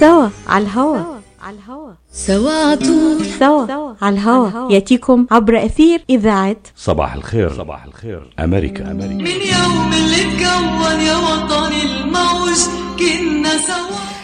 سوا على الهوا. على سوا عطول سوا على الهوا. يأتيكم عبر أثير إذاعة صباح الخير. صباح الخير. أمريكا. أمريكا. من يوم اللي اتكون يا وطني الموج كنا سوا.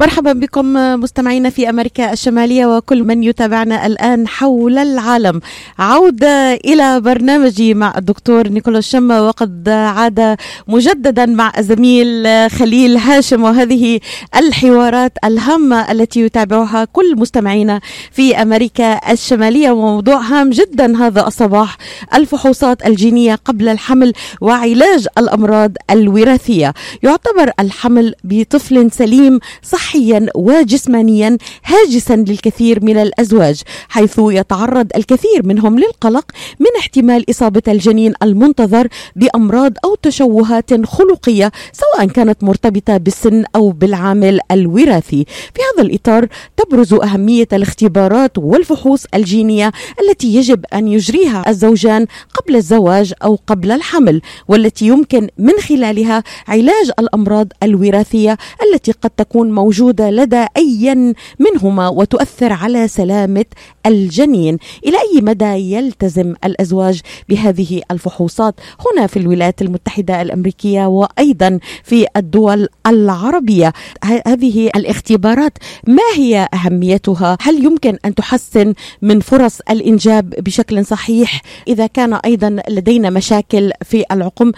مرحبا بكم مستمعينا في أمريكا الشمالية وكل من يتابعنا الآن حول العالم. عودة إلى برنامجي مع الدكتور نيكولاس شما وقد عاد مجددا مع الزميل خليل هاشم وهذه الحوارات الهامة التي يتابعها كل مستمعينا في أمريكا الشمالية وموضوع هام جدا هذا الصباح الفحوصات الجينية قبل الحمل وعلاج الأمراض الوراثية. يعتبر الحمل بطفل سليم صحيا وجسمانيا هاجسا للكثير من الأزواج حيث يتعرض الكثير منهم للقلق من احتمال إصابة الجنين المنتظر بأمراض أو تشوهات خلقية سواء كانت مرتبطة بالسن أو بالعامل الوراثي. في هذا الإطار تبرز أهمية الاختبارات والفحوص الجينية التي يجب أن يجريها الزوجان قبل الزواج أو قبل الحمل والتي يمكن من خلالها علاج الأمراض الوراثية التي قد تكون موجودة لدى اي منهما وتؤثر على سلامة الجنين. إلى أي مدى يلتزم الأزواج بهذه الفحوصات هنا في الولايات المتحدة الأمريكية وأيضا في الدول العربية؟ ه- هذه الاختبارات ما هي أهميتها؟ هل يمكن أن تحسن من فرص الإنجاب بشكل صحيح؟ إذا كان أيضا لدينا مشاكل في العقم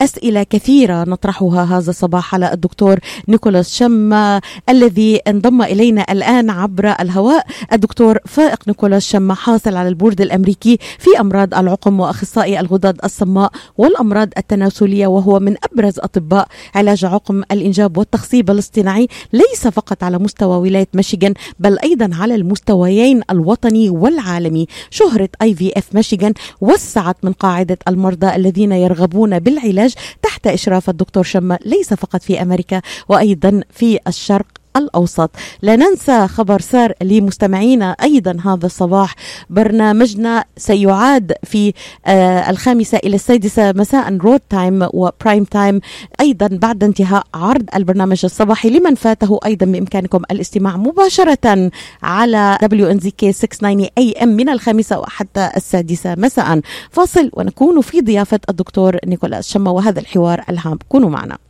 أسئلة كثيرة نطرحها هذا الصباح على الدكتور نيكولاس شما الذي انضم إلينا الآن عبر الهواء. الدكتور فائق نيكولاس شما حاصل على البورد الأمريكي في أمراض العقم وأخصائي الغدد الصماء والأمراض التناسلية وهو من أبرز أطباء علاج عقم الإنجاب والتخصيب الاصطناعي. ليس فقط على مستوى ولاية ميشيغان بل أيضا على المستويين الوطني والعالمي. شهرة IVF ميشيغان وسعت من قاعدة المرضى الذين يرغبون بالعلاج تحت إشراف الدكتور شما ليس فقط في أمريكا وأيضا في الشرق الأوسط. لا ننسى خبر سار لمستمعينا أيضا هذا الصباح. برنامجنا سيعاد في آه الخامسة إلى السادسة مساء road time و prime time أيضا بعد انتهاء عرض البرنامج الصباحي لمن فاته أيضا بإمكانكم الاستماع مباشرة على WNZK 690 AM من الخامسة وحتى السادسة مساء. فاصل ونكون في ضيافة الدكتور نيكولاس شما وهذا الحوار الهام كونوا معنا.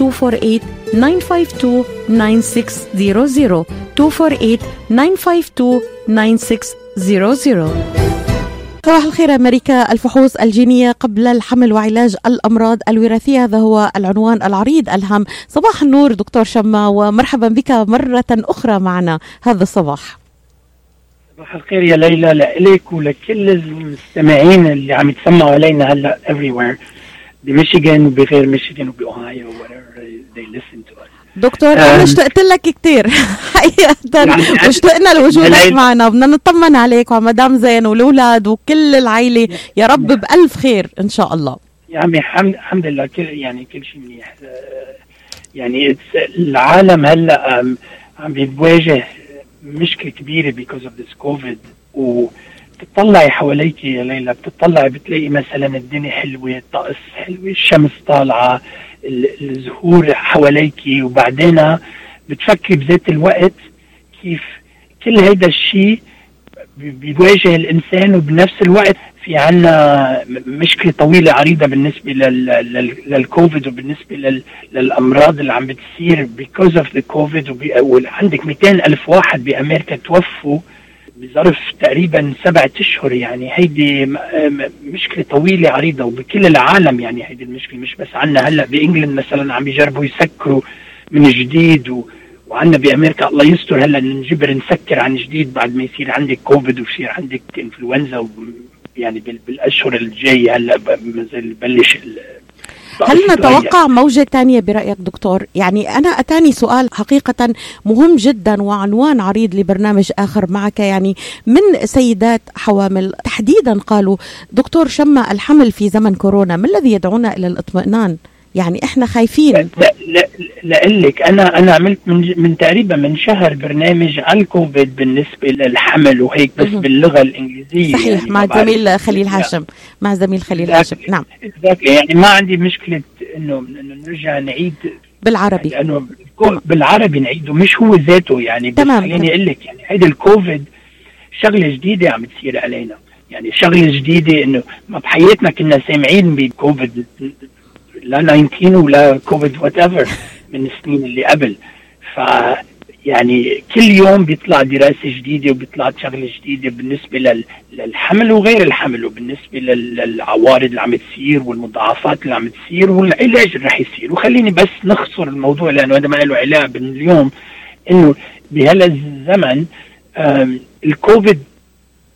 248 952 9600 248 952 9600 صباح الخير أمريكا. الفحوص الجينية قبل الحمل وعلاج الأمراض الوراثية هذا هو العنوان العريض الهام. صباح النور دكتور شما ومرحبا بك مرة أخرى معنا هذا الصباح. صباح الخير يا ليلى لإلك ولكل المستمعين اللي عم يتسمعوا علينا هلا everywhere. بميشيغان وبغير ميشيغان وبأوهايو whatever they listen to us. دكتور أنا أم. اشتقت لك كثير حقيقة. يعني واشتقنا لوجودك معنا بدنا نطمن عليك وعلى مدام زين والأولاد وكل العائلة يا رب بألف خير إن شاء الله. يا عمي حمد الحمد لله. كل يعني كل شيء منيح. آه، يعني العالم هلأ عم بيواجه مشكلة كبيرة because of this covid. وبتطلعي حواليك يا ليلى بتطلعي بتلاقي مثلا الدنيا حلوة الطقس حلوة الشمس طالعة ال- الزهور حواليك وبعدين بتفكري بذات الوقت كيف كل هيدا الشيء بي- بيواجه الإنسان وبنفس الوقت في عنا مشكلة طويلة عريضة بالنسبة لل... لل... للكوفيد وبالنسبة لل... للأمراض اللي عم بتصير of the covid وبي... وعندك 200 ألف واحد بأمريكا توفوا بظرف تقريبا سبعة أشهر يعني. هيدي م... مشكلة طويلة عريضة وبكل العالم يعني هيدي المشكلة مش بس عنا. هلأ بإنجلند مثلا عم بيجربوا يسكروا من جديد و... وعندنا بأمريكا الله يستر. هلأ نجبر نسكر عن جديد بعد ما يصير عندك كوفيد ويصير عندك إنفلونزا يعني بالأشهر الجاية هلأ بلش هل نتوقع موجة ثانية برأيك دكتور؟ يعني أنا أتاني سؤال حقيقة مهم جدا وعنوان عريض لبرنامج آخر معك يعني من سيدات حوامل تحديدا قالوا دكتور شم الحمل في زمن كورونا ما الذي يدعونا إلى الاطمئنان؟ يعني إحنا خايفين. لا لا لك أنا أنا عملت من من تقريبا من شهر برنامج على الكوفيد بالنسبة للحمل وهيك بس مه. باللغة الإنجليزية صحيح يعني مع زميل خليل هاشم. مع زميل خليل هاشم. نعم. يعني ما عندي مشكلة إنه إنه نرجع نعيد. بالعربي. لأنه بالعربي نعيده مش هو ذاته يعني. تمام. خليني أقول لك يعني هيدي الكوفيد شغلة جديدة عم تصير علينا. يعني شغلة جديدة إنه ما بحياتنا كنا سامعين بكوفيد لا 19 ولا كوفيد whatever من السنين اللي قبل. ف يعني كل يوم بيطلع دراسة جديدة وبيطلع شغلة جديدة بالنسبة للحمل وغير الحمل وبالنسبة للعوارض اللي عم تصير والمضاعفات اللي عم تصير والعلاج اللي رح يصير. وخليني بس نخصر الموضوع لأنه هذا ما له علاقة باليوم. إنه بهذا الزمن الكوفيد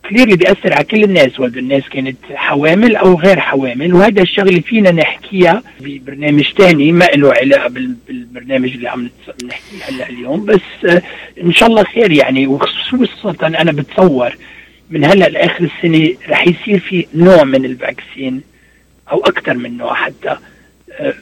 كليرلي بيأثر على كل الناس ولا الناس كانت حوامل أو غير حوامل وهذا الشغلة فينا نحكيها ببرنامج ثاني ما له علاقة بالبرنامج اللي عم نحكيه هلأ اليوم بس آه، إن شاء الله خير يعني. وخصوصا أنا بتصور من هلأ لآخر السنة رح يصير في نوع من الفاكسين أو أكثر من نوع حتى آه،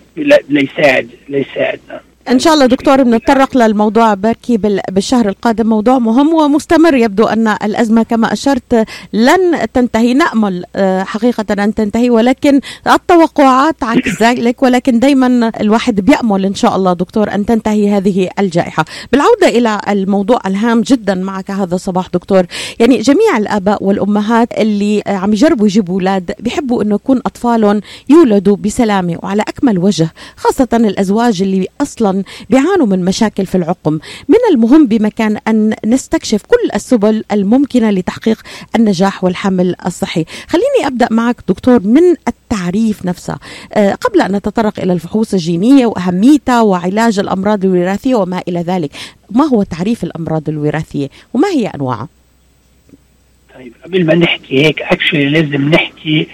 ليساعد ليساعدنا. إن شاء الله دكتور بنتطرق للموضوع بركي بالشهر القادم. موضوع مهم ومستمر يبدو أن الأزمة كما أشرت لن تنتهي. نأمل آه، حقيقة أن تنتهي ولكن التوقعات عكس ذلك ولكن دائما الواحد بيأمل إن شاء الله دكتور أن تنتهي هذه الجائحة. بالعودة إلى الموضوع الهام جدا معك هذا الصباح دكتور. يعني جميع الآباء والأمهات اللي عم يجربوا يجيبوا أولاد بيحبوا إنه يكون أطفالهم يولدوا بسلامة وعلى أكمل وجه خاصة الأزواج اللي أصلا بيعانوا من مشاكل في العقم. من المهم بمكان أن نستكشف كل السبل الممكنة لتحقيق النجاح والحمل الصحي. خليني أبدأ معك دكتور من التعريف نفسه. أه قبل أن نتطرق إلى الفحوص الجينية وأهميتها وعلاج الأمراض الوراثية وما إلى ذلك ما هو تعريف الأمراض الوراثية وما هي أنواعها؟ طيب قبل ما نحكي هيك actually لازم نحكي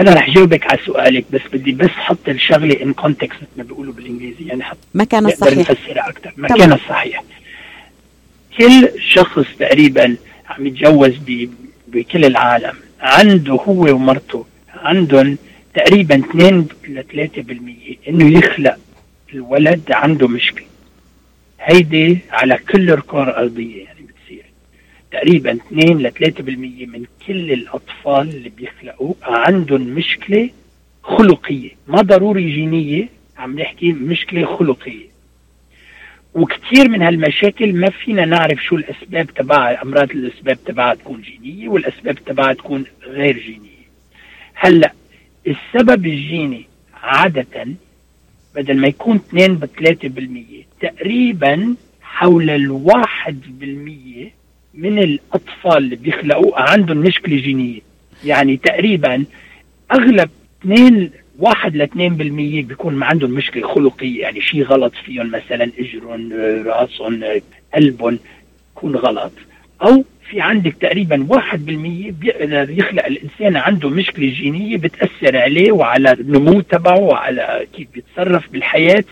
أنا رح جاوبك على سؤالك بس بدي بس حط الشغلة in context ما بيقولوا بالإنجليزي يعني حط مكانها الصحيح. نفسرها أكثر مكانها الصحيح. كل شخص تقريبا عم يتجوز بكل العالم عنده هو ومرته عندهم تقريبا 2 ل 3% إنه يخلق الولد عنده مشكلة. هيدي على كل الكره الارضيه تقريبا 2 ل 3% من كل الأطفال اللي بيخلقوا. عندهم مشكلة خلقية ما ضروري جينية عم نحكي مشكلة خلقية. وكثير من هالمشاكل ما فينا نعرف شو الأسباب تبعها أمراض الأسباب تبعها تكون جينية والأسباب تبعها تكون غير جينية. هلأ السبب الجيني عادة بدل ما يكون 2 ب 3% تقريبا حول الواحد بالمية من الأطفال اللي بيخلقوا عندهم مشكلة جينية. يعني تقريبا أغلب 2 1 ل 2% بيكون عندهم مشكلة خلقية. يعني شيء غلط فيهم مثلا إجرهم رأسهم قلبهم يكون غلط. أو في عندك تقريبا 1% بيخلق الإنسان عنده مشكلة جينية بتأثر عليه وعلى النمو تبعه وعلى كيف بيتصرف بالحياة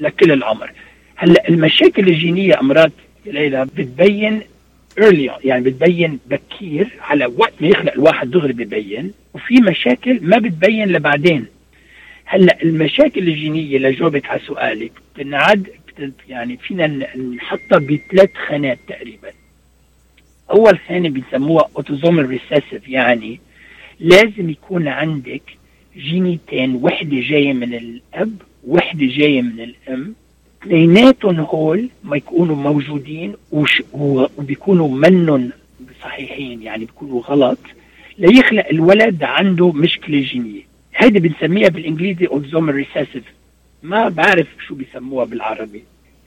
لكل العمر. هلأ المشاكل الجينية أمراض ليلى بتبين early يعني بتبين بكير على وقت ما يخلق الواحد دغري ببين وفي مشاكل ما بتبين لبعدين. هلأ المشاكل الجينية لجاوبك على سؤالك بتنعد يعني فينا نحطها بثلاث خانات تقريبا. أول خانة بيسموها autosomal recessive يعني لازم يكون عندك جينيتين وحدة جاية من الأب وحدة جاية من الأم. اثنيناتهم هول ما يكونوا موجودين وش وبيكونوا منن صحيحين يعني بيكونوا غلط ليخلق الولد عنده مشكلة جينية. هيدي بنسميها بالإنجليزي autosomal recessive ما بعرف شو بيسموها بالعربي.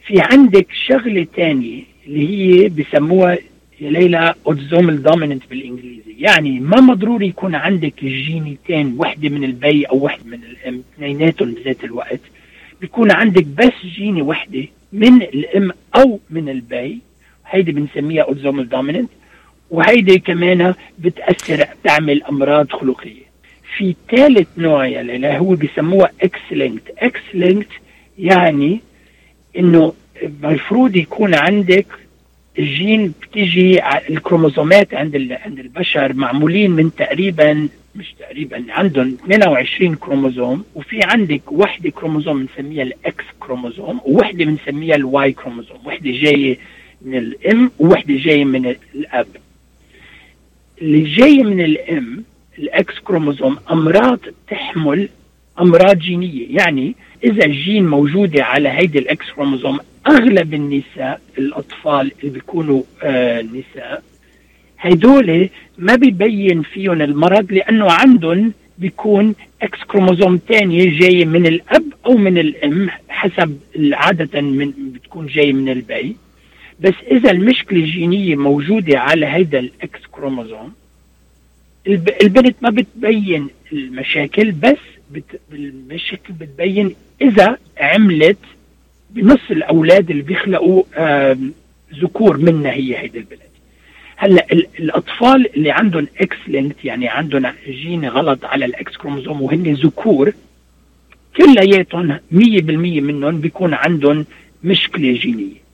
في عندك شغلة تانية اللي هي بسموها يا ليلى autosomal dominant بالإنجليزي. يعني ما مضروري يكون عندك جينيتين وحدة من البي أو وحدة من الأم اثنيناتهم بذات الوقت. بيكون عندك بس جيني وحدة من الأم أو من البي. هيدي بنسميها autosomal dominant وهيدي كمان بتأثر بتعمل أمراض خلقية. في ثالث نوع يا ليلى هو بيسموها X-linked X-linked يعني إنه المفروض يكون عندك الجين بتيجي الكروموزومات عند عند البشر معمولين من تقريبا مش تقريبا عندهم 22 كروموزوم وفي عندك وحدة كروموزوم بنسميها ال X chromosome ووحدة بنسميها ال Y chromosome وحدة جاية من الإم ووحدة جاية من الأب. اللي جاية من الإم ال X chromosome أمراض تحمل أمراض جينية. يعني إذا الجين موجودة على هيدي ال X chromosome أغلب النساء الأطفال اللي بيكونوا آه نساء هيدول ما بيبين فيهم المرض لأنه عندهم بيكون X chromosome ثانية جاي من الأب أو من الأم حسب عادة من بتكون جاي من البي. بس إذا المشكلة الجينية موجودة على هيدا ال X chromosome البنت ما بتبين المشاكل بس بت... المشاكل بتبين إذا عملت بنص الأولاد اللي بيخلقوا ذكور منها هي هيدي البلد هلا الاطفال اللي عندهم X-linked يعني عندهم جين غلط على ال X chromosome وهن ذكور كلياتهم 100% منهم بيكون عندهم مشكلة جينية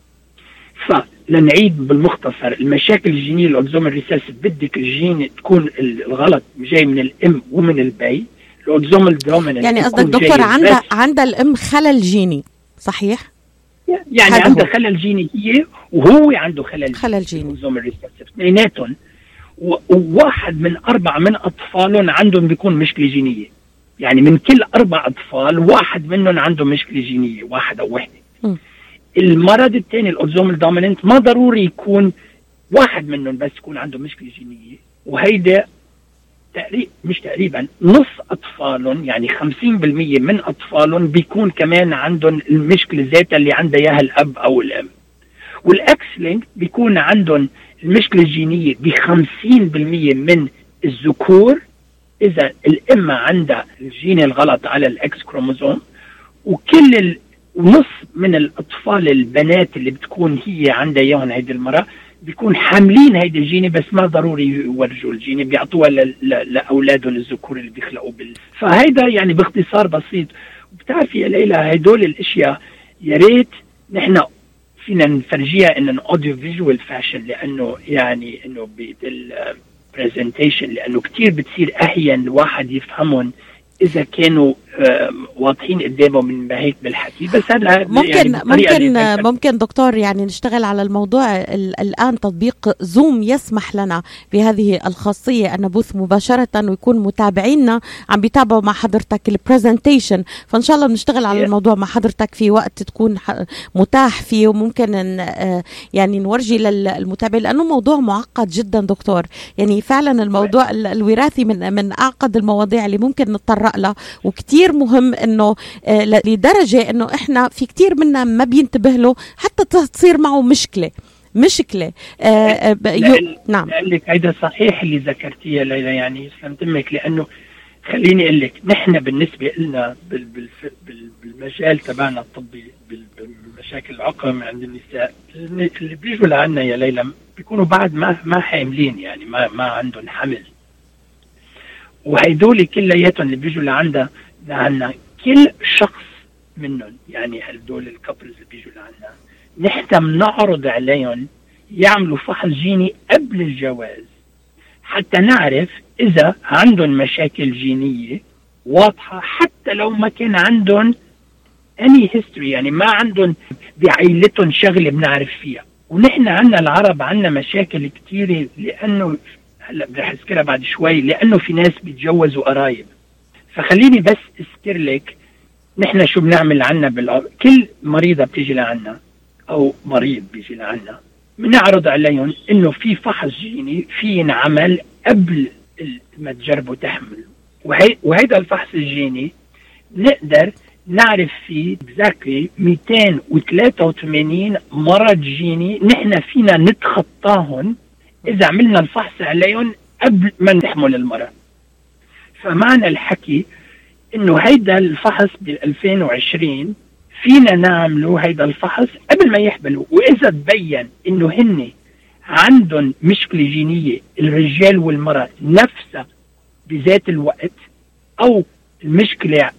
فلنعيد بالمختصر المشاكل الجينية ال autosomal recessive بدك الجين تكون الغلط جاي من الإم ومن البي ال autosomal ال dominant يعني قصدك دكتور عندها عندها الإم خلل جيني صحيح؟ يعني عندها خلل جيني هي وهو عنده خلل خلل جيني. اثنيناتهم وواحد من أربعة من أطفالهم عندهم بيكون مشكلة جينية. يعني من كل أربع أطفال واحد منهم عنده مشكلة جينية واحد أو وحدة. م. المرض الثاني ال autosomal ال dominant ما ضروري يكون واحد منهم بس يكون عنده مشكلة جينية. وهيدا تقريبا مش تقريبا نص أطفالهم يعني 50% من أطفالهم بيكون كمان عندهم المشكلة ذاتها اللي عندها إياها الأب أو الأم. وال X-linked بيكون عندهم المشكلة الجينية ب 50% من الذكور إذا الأم عندها الجين الغلط على ال X chromosome وكل ونص من الأطفال البنات اللي بتكون هي عندها إياهم هيدي المرأة بيكون حاملين هيدي الجيني بس ما ضروري يورجوا الجيني بيعطوها لاولادهم الذكور اللي بيخلقوا بال. فهيدا يعني باختصار بسيط. بتعرفي يا ليلى هدول الأشياء يا ريت نحن فينا نفرجيها in audio visual fashion لأنه يعني إنه بال presentation لأنه كثير بتصير أحيانا الواحد يفهمهم إذا كانوا واضحين قدامه من هيك بالحكي. بس هذا ممكن يعني ممكن ممكن دكتور يعني نشتغل على الموضوع الآن تطبيق زوم يسمح لنا بهذه الخاصية أن نبث مباشرة ويكون متابعينا عم بيتابعوا مع حضرتك ال presentation فإن شاء الله بنشتغل على الموضوع مع حضرتك في وقت تكون متاح فيه وممكن يعني نورجي للمتابع لأنه موضوع معقد جدا دكتور. يعني فعلا الموضوع الوراثي من من أعقد المواضيع اللي ممكن نتطرق لها وكثير كتير مهم إنه آه لدرجة إنه إحنا في كتير منا ما بينتبه له حتى تصير معه مشكلة مشكلة آه, آه،. نعم لك هيدا صحيح اللي ذكرتيه ليلى يعني يسلم دمك لأنه خليني أقول لك نحن بالنسبة لنا بال... بال... بال... بالمجال تبعنا الطبي بالمشاكل العقم عند النساء اللي بيجوا لعنا يا ليلى بيكونوا بعد ما ما حاملين يعني ما ما عندهم حمل وهيدول كلياتهم اللي بيجوا لعندها لعنا كل شخص منهم يعني هدول الكابلز اللي بيجوا لعنا نحن بنعرض عليهم يعملوا فحص جيني قبل الجواز حتى نعرف إذا عندهم مشاكل جينية واضحة حتى لو ما كان عندهم اني هيستوري يعني ما عندهم بعائلتهم شغلة بنعرف فيها. ونحن عندنا العرب عندنا مشاكل كثيره لأنه هلا رح اذكرها بعد شوي لأنه في ناس بيتجوزوا قرايب. فخليني بس أذكر لك نحن شو بنعمل عنا بالأرض؟ كل مريضة بتيجي لعنا أو مريض بيجي لعنا بنعرض عليهم إنه في فحص جيني في ينعمل قبل ما تجربوا تحملوا وهي وهيدا الفحص الجيني نقدر نعرف فيه اكزاكتلي 283 مرض جيني نحن فينا نتخطاهم إذا عملنا الفحص عليهم قبل ما نحمل المرض. فمعنى الحكي إنه هيدا الفحص بال 2020 فينا نعمله هيدا الفحص قبل ما يحملوا وإذا تبين إنه هن عندهم مشكلة جينية الرجال والمرأة نفسها بذات الوقت أو المشكلة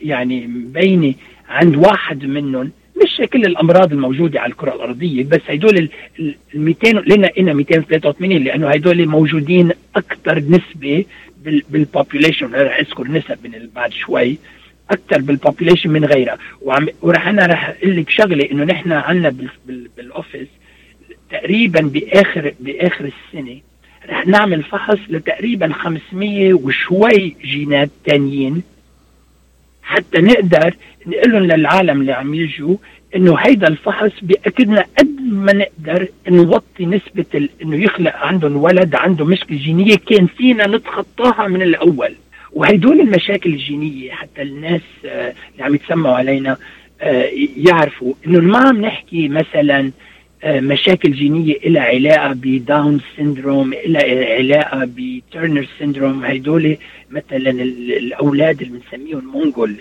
يعني مبينة عند واحد منهم مش كل الأمراض الموجودة على الكرة الأرضية بس هدول ال 200 لنا إنا 283 لأنه هدول موجودين أكثر نسبة بال population رح اذكر نسب من بعد شوي أكثر بال population من غيرها. وراح أنا رح أقول لك شغلة إنه نحن عندنا بالاوفيس تقريبا باخر بآخر السنة رح نعمل فحص لتقريبا 500 وشوي جينات تانيين. حتى نقدر نقول لهم للعالم اللي عم يجوا إنه هيدا الفحص بياكدنا قد ما نقدر نوطي نسبة ال... إنه يخلق عندهم ولد عنده مشكلة جينية كان فينا نتخطاها من الأول. وهيدول المشاكل الجينية حتى الناس آه، اللي عم يتسمعوا علينا آه، يعرفوا إنه ما عم نحكي مثلا مشاكل جينية إلى علاقة ب Down syndrome إلى علاقة ب Turner syndrome. هيدول مثلا الأولاد اللي بنسميهم mongol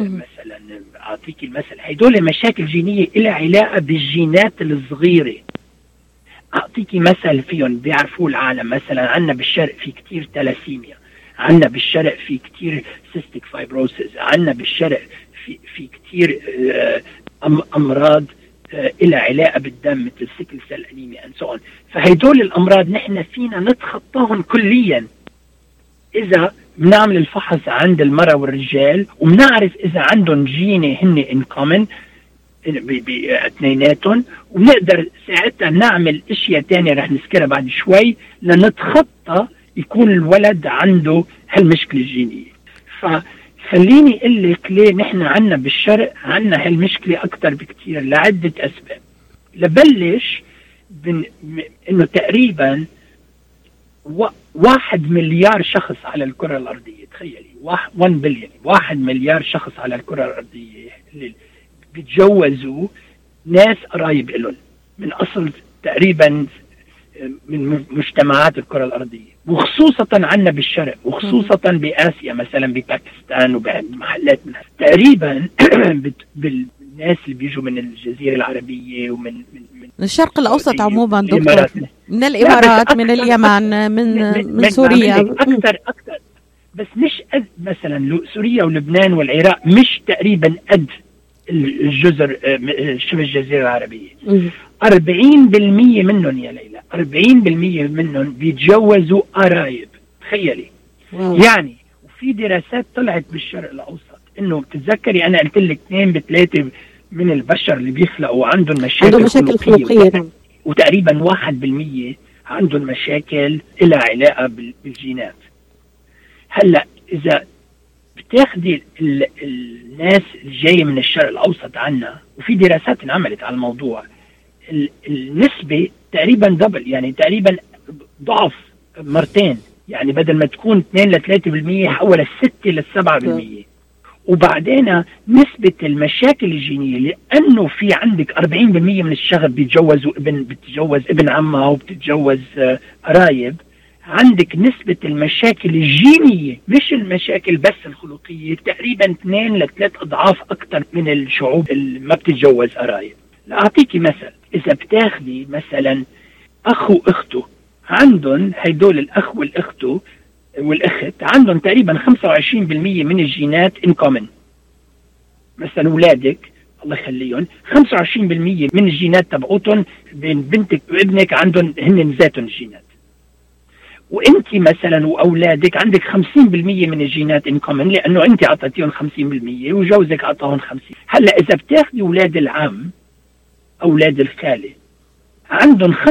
آه، مثلا أعطيك المثل هيدول مشاكل جينية إلى علاقة بالجينات الصغيرة. أعطيكي مثل فيهم بيعرفوه العالم. مثلا عندنا بالشرق في كتير تلاسيميا عندنا بالشرق في كتير cystic fibrosis عندنا بالشرق في في كتير آه، أمراض آه، إلى علاقة بالدم مثل sickle cell anemia and so فهيدول الأمراض نحن فينا نتخطاهم كليا. إذا بنعمل الفحص عند المرأة والرجال وبنعرف إذا عندهم جيني هن in common باثنيناتهم وبنقدر ساعتها نعمل أشياء تانية رح نذكرها بعد شوي لنتخطى يكون الولد عنده هالمشكلة الجينية. ف خليني أقول لك ليه نحن عنا بالشرق عنا هالمشكلة أكثر بكثير لعدة أسباب لبلش. إنه تقريبا. واحد مليار شخص على الكرة الأرضية تخيلي 1 بليون واحد مليار شخص على الكرة الأرضية اللي بيتجوزوا ناس قرايب لهم من أصل تقريبا من مجتمعات الكرة الأرضية وخصوصا عندنا بالشرق وخصوصا بآسيا مثلا بباكستان وبمحلات من تقريبا بالناس اللي بيجوا من الجزيرة العربية ومن من, من الشرق الأوسط عموما دكتور. من الإمارات من اليمن من من, من سوريا. أكثر أكثر. بس مش قد مثلا سوريا ولبنان والعراق مش تقريبا قد الجزر آه، شبه الجزيرة العربية. 40% منهم يا ليلى 40% منهم بيتجوزوا قرايب تخيلي. يعني وفي دراسات طلعت بالشرق الأوسط إنه بتتذكري أنا قلت لك اثنين بثلاثه من البشر اللي بيخلقوا عندهم مشاكل عندهم مشاكل خلقية نعم. وتقريبا 1% عندهم مشاكل لها علاقة بالجينات هلأ إذا بتاخدي الناس الجاية من الشرق الأوسط عنا وفي دراسات انعملت على الموضوع النسبة تقريبا دبل يعني تقريبا ضعف مرتين. يعني بدل ما تكون 2 ل 3% حولت 6 ل 7% وبعدين نسبة المشاكل الجينية لأنه في عندك 40% من الشغب بيتجوزوا ابن بتتجوز ابن عمها وبتتجوز آه، قرايب. عندك نسبة المشاكل الجينية مش المشاكل بس الخلقية تقريبا 2 ل 3 أضعاف أكثر من الشعوب اللي ما بتتجوز قرايب. لأعطيكي مثل. إذا بتاخدي مثلا أخ وأخته عندهم هيدول الأخ والأخته والأخت عندهم تقريبا 25% من الجينات ان كومن مثلا أولادك الله يخليهم 25% من الجينات تبعوتهم بين بنتك وابنك عندهم هن ذاتهم الجينات وانت مثلا وأولادك عندك 50% من الجينات in common لأنه انت أعطيتيهم 50% وجوزك أعطاهم 50 هلأ إذا بتاخذي أولاد العم أولاد الخاله عندهم 25%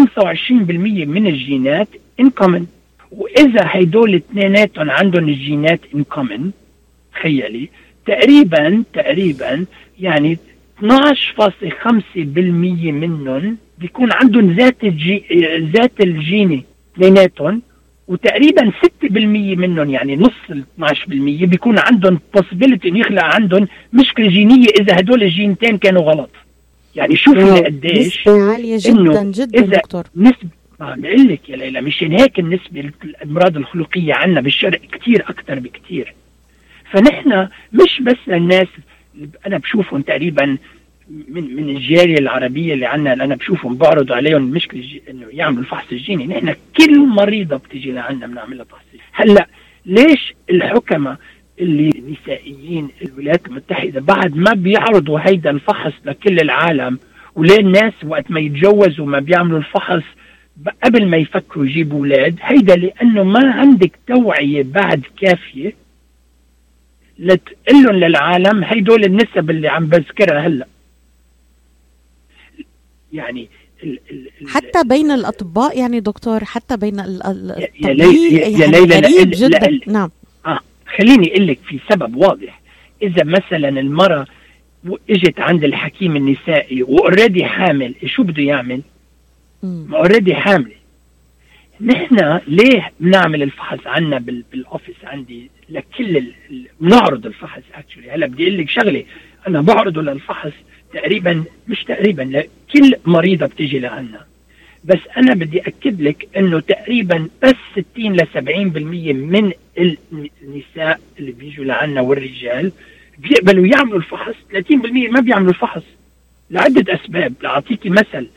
من الجينات in common وإذا هيدول اثنيناتهم عندهم الجينات in common تخيلي تقريبا تقريبا يعني 12.5% منهم بيكون عندهم ذات الجي ذات الجيني اثنيناتهم وتقريبا 6% منهم يعني نص ال 12% بيكون عندهم possibility إنه يخلق عندهم مشكلة جينية إذا هدول الجينتين كانوا غلط. يعني شوف واو. قديش نسبة عالية جدا جدا دكتور نسبة ما بقول لك يا ليلى مشان هيك النسبة للأمراض الخلقية عندنا بالشرق كتير أكتر بكتير فنحن مش بس للناس اللي أنا بشوفهم تقريبا من من الجالية العربية اللي عندنا اللي أنا بشوفهم بعرض عليهم المشكلة الجي- إنه يعملوا الفحص الجيني نحن كل مريضة بتجي لعنا بنعمل لها. هلأ ليش الحكمة اللي نسائيين الولايات المتحدة بعد ما بيعرضوا هيدا الفحص لكل العالم وليه الناس وقت ما يتجوزوا ما بيعملوا الفحص قبل ما يفكروا يجيبوا أولاد؟ هيدا لأنه ما عندك توعية بعد كافية لتقول لهم للعالم هيدول النسب اللي عم بذكرها هلأ. يعني ال ال ال- حتى بين الأطباء يعني دكتور حتى بين ال- ال- يا- يعني ليلى، غريب لا- جدا. نعم. خليني أقول لك في سبب واضح. إذا مثلا المرأة إجت عند الحكيم النسائي وأوريدي حامل شو بده يعمل؟ أوريدي حامله نحن ليه بنعمل الفحص عنا بال- بالأوفيس عندي لكل ال- بنعرض الفحص اكشولي هلأ بدي أقول لك شغلة أنا بعرضه للفحص تقريبا مش تقريبا لكل مريضة بتيجي لعنا. بس أنا بدي أكد لك إنه تقريبا بس 60 ل 70% من النساء اللي بيجوا لعنا والرجال بيقبلوا يعملوا الفحص. 30% ما بيعملوا الفحص لعدة أسباب لاعطيكي مثل.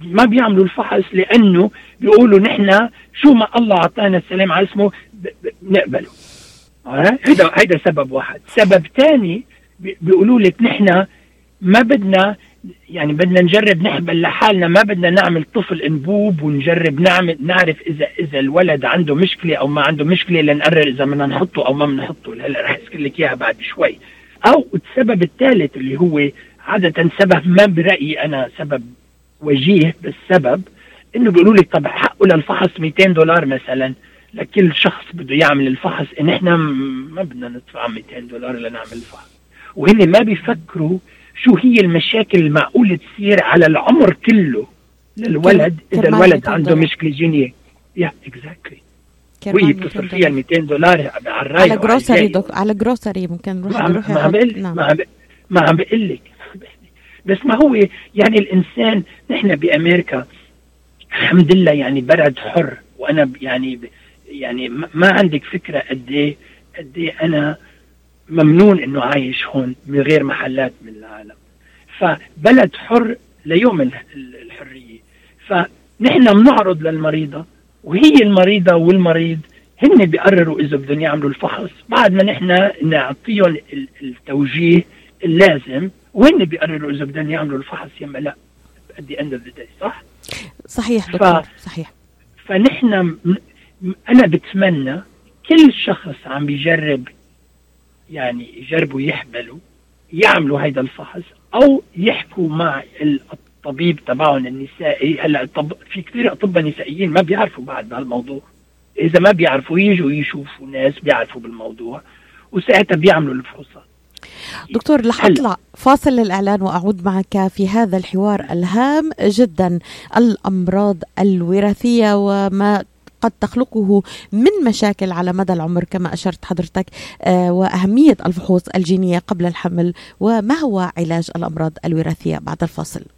ما بيعملوا الفحص لأنه بيقولوا نحن شو ما الله أعطانا السلام على اسمه بنقبله آه؟ هيدا هيدا سبب واحد. سبب ثاني بيقولوا لك نحن ما بدنا يعني بدنا نجرب نحبل لحالنا ما بدنا نعمل طفل انبوب ونجرب نعمل نعرف اذا إذا الولد عنده مشكلة أو ما عنده مشكلة لنقرر إذا بدنا نحطه أو ما بنحطه. هلا رح اذكر لك إياها بعد شوي. أو السبب الثالث اللي هو عادة سبب ما برأيي أنا سبب وجيه بالسبب إنه بيقولوا لك طب حقه للفحص 200 دولار مثلا. لكل شخص بده يعمل الفحص م- ما بدنا ندفع 200 دولار لنعمل الفحص وهن ما بيفكروا شو هي المشاكل المعقولة تصير على العمر كله للولد إذا الولد 200 عنده دولار. مشكلة جينية يا اكزاكتلي وهي 200 بتصرف. فيها 200 دولار على الرايح على جروسري. دك... على جروسري ممكن نروح ما عم بقول نعم ما عم بقول لك بس ما هو يعني الإنسان نحن بأمريكا الحمد لله يعني بلد حر وأنا يعني يعني ما ما عندك فكرة قد إيه قد إيه أنا ممنون إنه عايش هون من غير محلات من العالم. فبلد حر ليوم ال- ال- الحرية. فنحن بنعرض للمريضة وهي المريضة والمريض هن بيقرروا إذا بدهم يعملوا الفحص. بعد ما نحن نعطيهم ال- التوجيه اللازم وهن بيقرروا إذا بدهم يعملوا الفحص يما لا the day صح؟ صحيح ف- دكتور صحيح. فنحن أنا بتمنى كل شخص عم بيجرب يعني يجربوا يحبلوا يعملوا هيدا الفحص أو يحكوا مع ال- الطبيب تبعهم النسائي. هلأ الطب... في كثير اطباء نسائيين ما بيعرفوا بعد بهالموضوع. إذا ما بيعرفوا يجوا يشوفوا ناس بيعرفوا بالموضوع وساعتها بيعملوا الفحوصات. دكتور رح. اطلع فاصل للإعلان وأعود معك في هذا الحوار الهام جدا. الأمراض الوراثية وما قد تخلقه من مشاكل على مدى العمر كما أشرت حضرتك آه، وأهمية الفحوص الجينية قبل الحمل وما هو علاج الأمراض الوراثية؟ بعد الفاصل.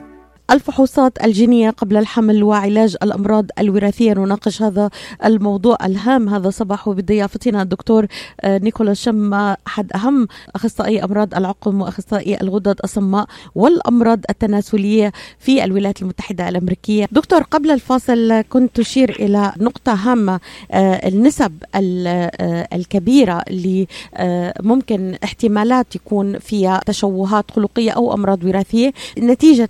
الفحوصات الجينية قبل الحمل وعلاج الأمراض الوراثية. نناقش هذا الموضوع الهام هذا صباح وبضيافتنا الدكتور آه، نيكولاس شما أحد أهم أخصائي أمراض العقم وأخصائي الغدد الصماء والأمراض التناسلية في الولايات المتحدة الأمريكية. دكتور قبل الفاصل كنت تشير إلى نقطة هامة آه، النسب آه، الكبيرة اللي ممكن احتمالات يكون فيها تشوهات خلقية أو أمراض وراثية نتيجة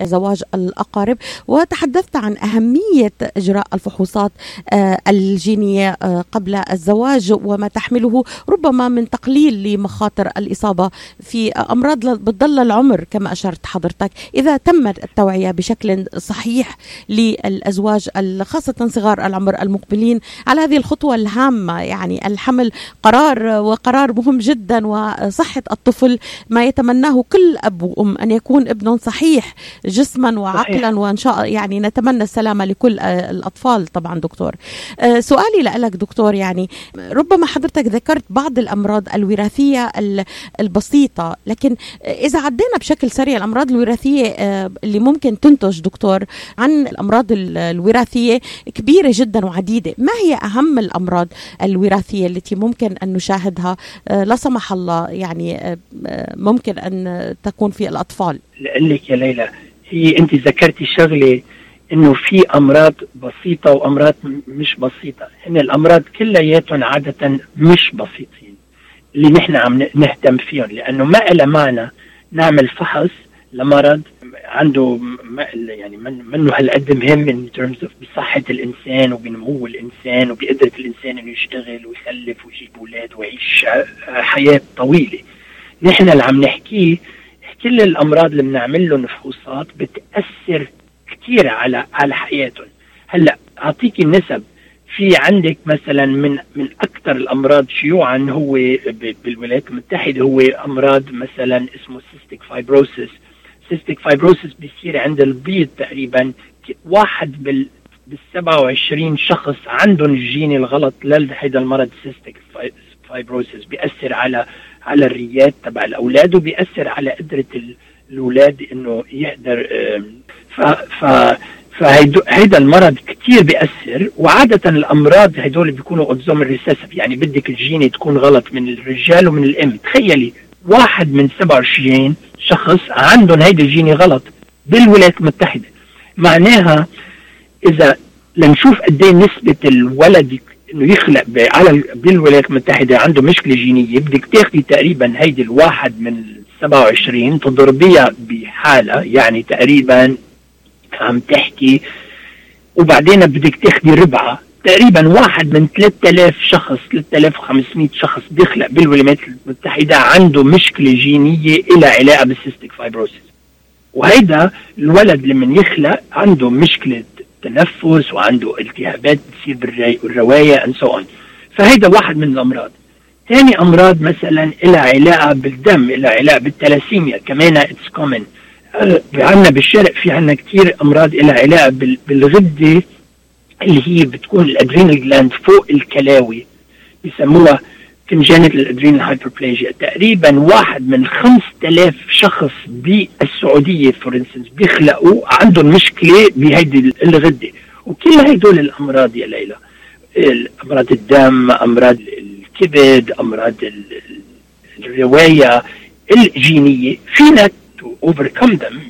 لزواج الأقارب وتحدثت عن أهمية إجراء الفحوصات آه، الجينية آه، قبل الزواج وما تحمله ربما من تقليل لمخاطر الإصابة في أمراض بتضل العمر كما أشرت حضرتك. إذا تمت التوعية بشكل صحيح للأزواج خاصة صغار العمر المقبلين على هذه الخطوة الهامة يعني الحمل قرار وقرار مهم جدا وصحة الطفل ما يتمناه كل أب وأم أن يكون ابن صحيح جسما وعقلا صحيح. وإن شاء يعني نتمنى السلامة لكل آه، الأطفال طبعا دكتور. آه، سؤالي لك دكتور يعني ربما حضرتك ذكرت بعض الأمراض الوراثية البسيطة لكن إذا عدينا بشكل سريع الأمراض الوراثية آه، اللي ممكن تنتج دكتور عن الأمراض الوراثية كبيرة جدا وعديدة. ما هي أهم الأمراض الوراثية التي ممكن أن نشاهدها؟ لا سمح الله يعني ممكن أن تكون في الأطفال. لك يا ليلى هي أنت ذكرتي شغلة انه في امراض بسيطة وامراض مش بسيطة. هن الامراض كلياتهم عادة مش بسيطين اللي نحن عم نهتم فيهم. لأنه ما إلها معنى نعمل فحص لمرض عنده يعني من منه هالقد مهم من terms of بصحة الإنسان وبنمو الإنسان وبقدرة الإنسان إنه يشتغل ويخلف ويجيب أولاد ويعيش حياة طويلة. نحن اللي عم نحكيه كل الأمراض اللي بنعمل لهم فحوصات بتأثر كثير على على حياتهم. هلأ اعطيكي النسب في عندك مثلا من من أكثر الأمراض شيوعا هو بالولايات المتحدة هو أمراض مثلا اسمه cystic fibrosis cystic fibrosis بيصير عند البيض تقريبا واحد بال بال 27 شخص عندهم الجين الغلط لهيدا المرض cystic fibrosis بيأثر على على الريات تبع الأولاد وبيأثر على قدرة الاولاد إنه يقدر ف ف فهيدا المرض كثير بيأثر وعادة الأمراض هدول بيكونوا أوتزوم ريسيسيف. يعني بدك الجيني تكون غلط من الرجال ومن الأم. تخيلي واحد من 27 شخص عندهم هيدا الجيني غلط بالولايات المتحدة. معناها إذا لنشوف قد إيه نسبة الولد إنه يخلق على بالولايات المتحدة عنده مشكلة جينية. بدك تاخذي تقريبا هيدي الواحد من 27 تضربيها بحاله يعني تقريبا عم تحكي. وبعدين بدك تاخذي ربعها تقريبا واحد من 3000 شخص 3500 شخص بيخلق بالولايات المتحدة عنده مشكلة جينية لها علاقة بال cystic fibrosis وهيدا الولد لما يخلق عنده مشكلة تنفس وعنده التهابات بتصير بالروايا and so on فهيدا واحد من الأمراض. ثاني أمراض مثلا لها علاقة بالدم لها علاقة بالتلاسيميا. كمان it's common عندنا بالشرق في عندنا كثير أمراض لها علاقة بالغدة اللي هي بتكون ال adrenal gland فوق الكلاوي. بيسموها congenital adrenal hyperplasia تقريبا واحد من 5000 شخص بالسعودية for instance بيخلقوا عندهم مشكلة بهيدي الغدة. وكل هدول الأمراض يا ليلى. امراض الدم أمراض الكبد أمراض الروايا الجينية. فينا to overcome them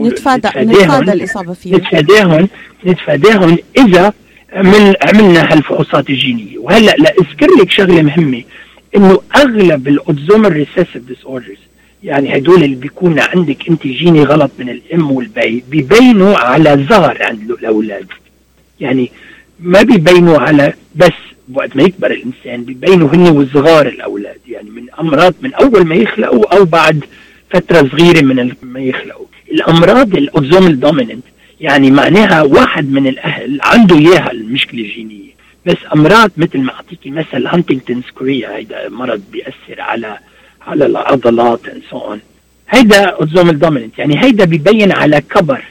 نتفادى نتفادى الإصابة فيهم. نتفاداهم. نتفاداهم إذا عمل عملنا هالفحوصات الجينية. وهلأ لا أذكر لك شغلة مهمة إنه أغلب ال autosomal recessive disorders يعني هدول اللي بيكون عندك أنت جيني غلط من الأم والبيي بيبينوا على صغر عند الأولاد. يعني ما بيبينوا على بس وقت ما يكبر الإنسان بيبينوا هن وصغار الأولاد. يعني من أمراض من أول ما يخلقوا أو بعد فترة صغيرة من ما يخلقوا. الأمراض ال autosomal dominant يعني معناها واحد من الأهل عنده إياها المشكلة الجينية. بس أمراض مثل ما اعطيكي مثل Huntington chorea هيدا مرض بيأثر على على العضلات so on هيدا autosomal dominant يعني هيدا بيبين على كبر.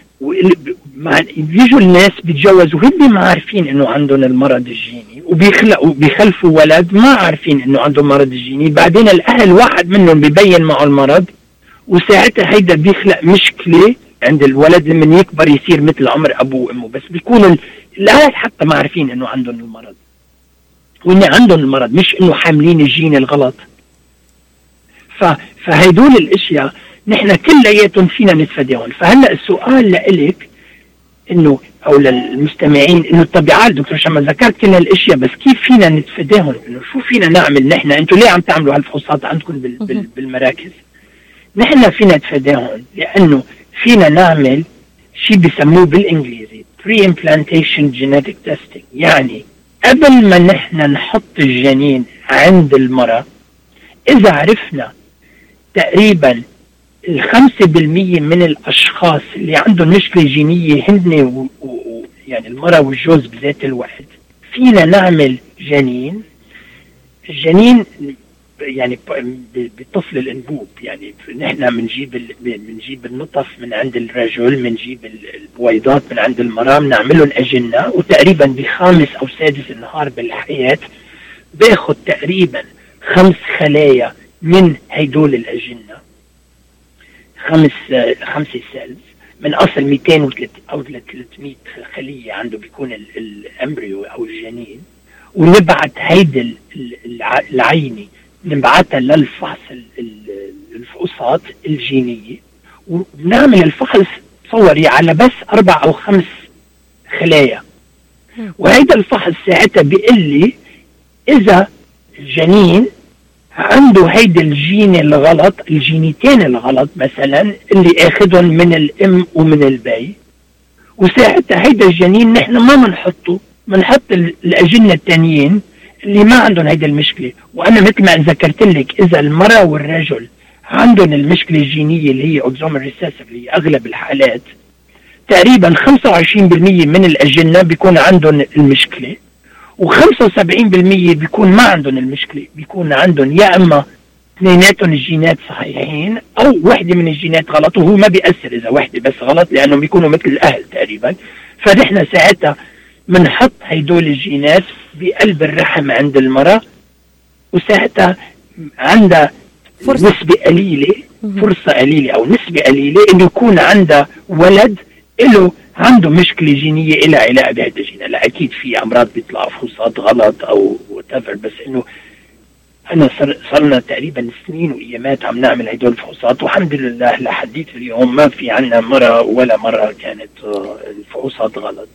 بيجوا الناس بيتجوزوا هن ما عارفين إنه عندهم المرض الجيني وبيخلقوا بيخلفوا ولد ما عارفين إنه عندهم مرض الجيني بعدين الأهل واحد منهم بيبين معه المرض وساعتها هيدا بيخلق مشكلة عند الولد لما يكبر يصير مثل عمر ابوه وأمه بس بيكون ال- الأهل حتى ما عارفين إنه عندهم المرض. وإن عندهم المرض مش إنه حاملين الجين الغلط. ف... فهدول الأشياء نحن كلياتهم فينا نتفاداهم فهلأ السؤال لإلك إنه أو للمستمعين إنه الطبيعات دكتور شمال ذكرت كل هالأشياء بس كيف فينا نتفاداهم إنه شو فينا نعمل نحن؟ أنتم ليه عم تعملوا هالفحوصات عندكم بال... بال... بالمراكز؟ نحن فينا نتفاداهم لأنه فينا نعمل شيء بسموه بالإنجليزي preimplantation genetic testing يعني قبل ما نحن نحط الجنين عند المرأة إذا عرفنا تقريبا الخمسة بالمية من الأشخاص اللي عندهم مشكلة جينية هن. و... يعني المرأة والجوز بذات الوقت فينا نعمل جنين الجنين يعني بطفل الأنبوب. يعني نحن بنجيب بنجيب النطف من عند الرجل بنجيب ال- البويضات من عند المراه بنعملهم أجنة. وتقريبا بخامس أو سادس نهار بالحياة باخذ تقريبا خمس خلايا من هيدول الأجنة. خمس خمسه cells من أصل 200 وثلاث- أو 300 خلية عنده بيكون ال- ال embryo أو الجنين. ونبعت هيدي ال- ال- الع- العينة. نبعتها للفحص ال- ال- الفحوصات الجينية. وبنعمل الفحص تصوري على بس أربع أو خمس خلايا. وهيدا الفحص ساعتها بيقول لي إذا الجنين عنده هيدا الجين الغلط الجينيتين الغلط مثلا اللي آخذهم من الأم ومن البي. وساعتها هيدا الجنين نحن ما بنحطه بنحط ال- الأجنة التانيين. اللي ما عندهم هيدا المشكلة. وأنا مثل ما ذكرت لك إذا المرأة والرجل عندهم المشكلة الجينية اللي هي autosomal recessive اللي هي أغلب الحالات تقريبا 25% من الأجنة بيكون عندهم المشكلة و75% بيكون ما عندهم المشكلة. بيكون عندهم يا إما اثنيناتهم الجينات صحيحين أو وحدة من الجينات غلط وهو ما بيأثر إذا وحدة بس غلط لأنهم بيكونوا مثل الأهل تقريبا. فنحن ساعتها بنحط هيدول الجينات بقلب الرحم عند المرأة وساعتها عندها فرصة. نسبة قليلة فرصة قليلة أو نسبة قليلة إنه يكون عندها ولد له عنده مشكلة جينية إلى علاقة بهذا الجين لا أكيد في أمراض بيطلعوا فحوصات غلط أو whatever بس إنه أنا صار صرنا تقريبا سنين وأيامات عم نعمل هدول الفحوصات والحمد لله لحديت اليوم ما في عنا مرة ولا مرة كانت آه، الفحوصات غلط.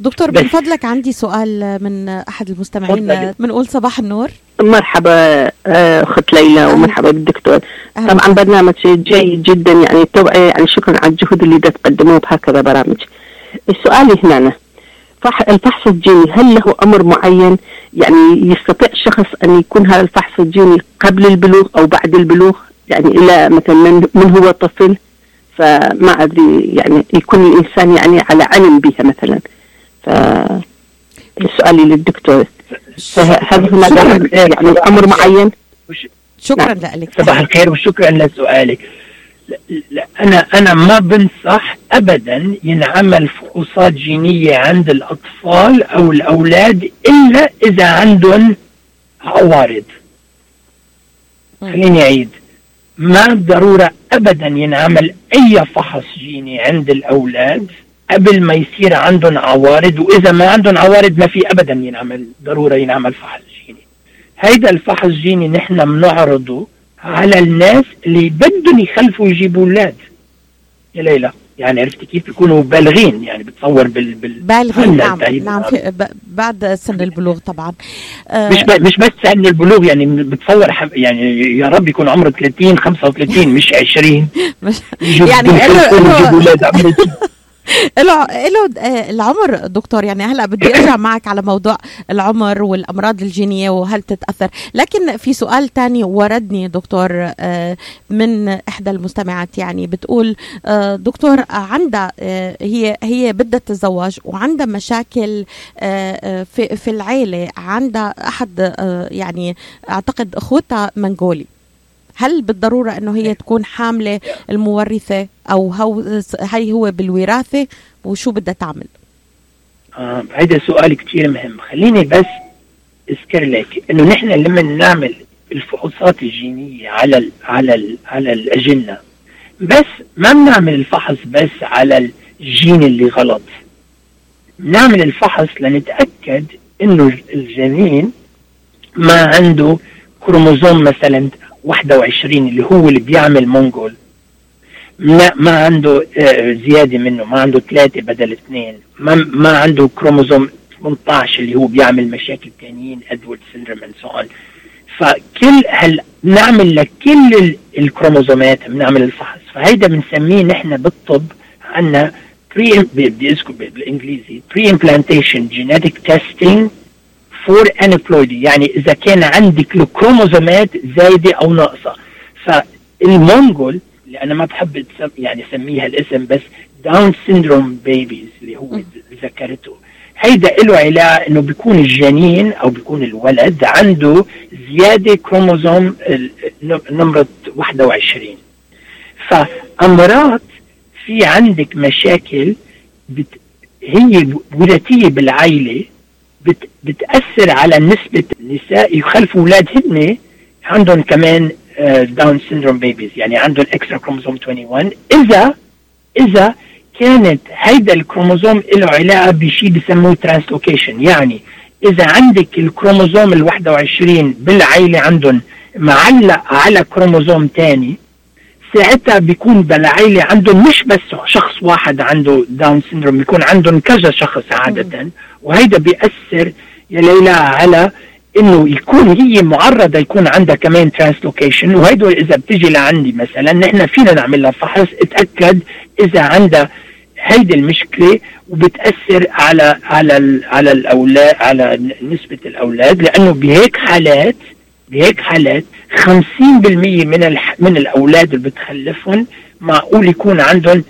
دكتور. من فضلك عندي سؤال من أحد المستمعين. بنقول صباح النور. مرحبا آه، أخت ليلى ومرحبا بالدكتور. طبعا برنامج جيد جدا يعني التوعية يعني شكرا على الجهود اللي تقدموه بهكذا برامج. سؤالي هنا فح الفحص الجيني هل له أمر معين؟ يعني يستطيع الشخص أن يكون هذا الفحص الجيني قبل البلوغ أو بعد البلوغ؟ يعني إلى مثلا من, من هو طفل؟ فما أدري يعني يكون الإنسان يعني على علم بها مثلا. سؤالي للدكتور. فهل هناك يعني أمر معين؟ شكرا نعم. لك. صباح الخير وشكرا لسؤالك. لا لا أنا أنا ما بنصح ابدا ينعمل فحوصات جينية عند الأطفال أو الأولاد إلا إذا عندهم عوارض. خليني أعيد. ما ضروره ابدا ينعمل أي فحص جيني عند الأولاد قبل ما يصير عندهم عوارض وإذا ما عندهم عوارض ما في ابدا ينعمل ضروره ينعمل فحص جيني هيدا الفحص الجيني نحن بنعرضه على الناس اللي بدهم يخلفوا يجيبوا أولاد يا ليلى يعني عرفتي كيف بيكونوا بالغين يعني بتصور بال بال بالغين نعم. نعم في بعد سن البلوغ طبعا آه، مش. مش بس سن البلوغ يعني بتصور. يعني يا رب يكون عمره 30 35 مش 20 مش يعني له- له- آه، العمر دكتور يعني هلا بدي أرجع معك على موضوع العمر والأمراض الجينية وهل تتأثر. لكن في سؤال تاني وردني دكتور آه، من إحدى المستمعات يعني بتقول آه، دكتور عندها هي هي بدها تتزوج وعندها مشاكل في في العيلة عندها أحد يعني أعتقد أخوتها منغولي. هل بالضرورة إنه هي تكون حاملة المورثة أو هو هي هو بالوراثة؟ وشو بدها تعمل؟ آه هذا سؤال كتير مهم. خليني بس أذكر لك إنه نحن لما نعمل الفحوصات الجينية على ال على ال على الأجنة بس ما بنعمل الفحص بس على الجين اللي غلط. نعمل الفحص لنتأكد إنه الجنين ما عنده كروموزوم مثلا 21 اللي هو اللي بيعمل mongol ما ما عنده آه، زيادة منه ما عنده ثلاثة بدل اثنين. ما ما عنده كروموزوم 18 اللي هو بيعمل مشاكل ثانيين Edward syndrome and so فكل هل نعمل لكل الكروموزومات بنعمل الفحص. فهيدا بنسميه نحن بالطب عندنا pre بالإنجليزي pre-implantation genetic testing for aneuploidy يعني إذا كان عندك الكروموزومات زايدة أو ناقصة. فال mongol اللي أنا ما بحب يعني أسميها الاسم بس Down syndrome babies اللي هو ذكرته هيدا له علاقه إنه بيكون الجنين أو بيكون الولد عنده زيادة كروموزوم نمرة 21 فأمراض في عندك مشاكل بت هي وراثيه بالعائله بت بتأثر على نسبة النساء يخلفوا أولاد هن عندهم كمان Down syndrome babies يعني عندهم extra كروموزوم 21 إذا إذا كانت هيدا الكروموزوم له علاقة بشيء بسموه translocation يعني إذا عندك الكروموزوم ال 21 بالعيلة عندهم معلق على كروموزوم ثاني ساعتها بيكون بالعيلة عندهم مش بس شخص واحد عنده Down syndrome بيكون عندهم كذا شخص عادة. وهيدا بيأثر يا ليلى على إنه يكون هي معرضة يكون عندها كمان translocation وهيدول إذا بتجي لعندي مثلا نحن فينا نعمل لها فحص اتأكد إذا عندها هيدي المشكلة وبتأثر على على على الأولاد على نسبة الأولاد لأنه بهيك حالات بهيك حالات 50% من. من الأولاد اللي بتخلفهم معقول يكون عندهم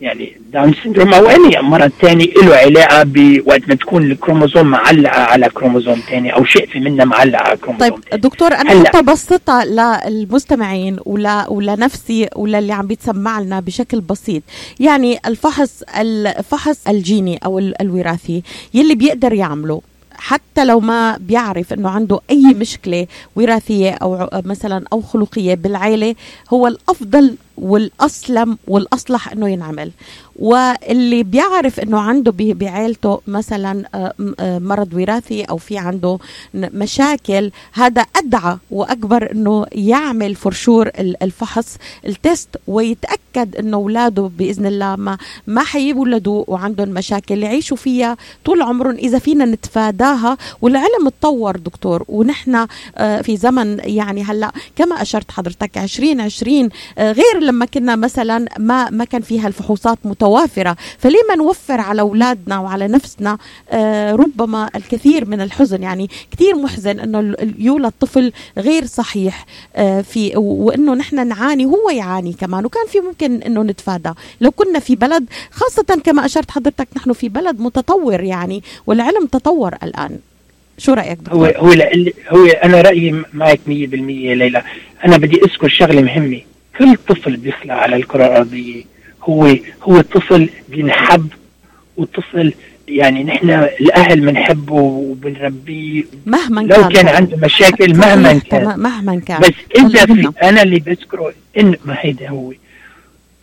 يعني Down syndrome أو اي مرض ثاني له علاقة بوقت ما تكون الكروموزوم معلقة على كروموزوم ثاني أو شقفه منها معلقة على كروموزوم طيب دكتور أنا هلأ. حتى بسطها للمستمعين ولا ولنفسي وللي عم بيتسمع لنا بشكل بسيط يعني الفحص الفحص الجيني أو الوراثي يلي بيقدر يعمله حتى لو ما بيعرف إنه عنده أي مشكلة وراثية أو مثلا أو خلقية بالعيلة هو الأفضل والاسلم والأصلح إنه ينعمل. واللي بيعرف إنه عنده بعيلته مثلا آه، آه، مرض وراثي أو في عنده مشاكل هذا أدعى وأكبر إنه يعمل فرشور الفحص التست ويتأكد إنه أولاده بإذن الله ما ما حيولدوا وعندهم مشاكل يعيشوا فيها طول عمرهم. إذا فينا نتفاداها والعلم تطور دكتور. ونحن آه، في زمن يعني هلأ كما أشرت حضرتك 2020 غير لما كنا مثلا ما ما كان فيها الفحوصات متوافرة فليه ما نوفر على أولادنا وعلى نفسنا آه ربما الكثير من الحزن؟ يعني كثير محزن إنه يولد طفل غير صحيح آه في وإنه نحن نعاني وهو يعاني كمان وكان في ممكن إنه نتفادى. لو كنا في بلد خاصة كما أشرت حضرتك نحن في بلد متطور يعني والعلم تطور الآن. شو رأيك دكتور؟ هو هو هو أنا رأيي معك 100% ليلى. أنا بدي أذكر شغلة مهمة. كل طفل بيخلق على الكرة الأرضية هو هو طفل بينحب وطفل يعني نحن الأهل بنحبه وبنربيه. مهما لو كان, كان عنده مشاكل مهما كان. مهما كان. بس إذا في أنا اللي بذكره إن ما هيدا هو.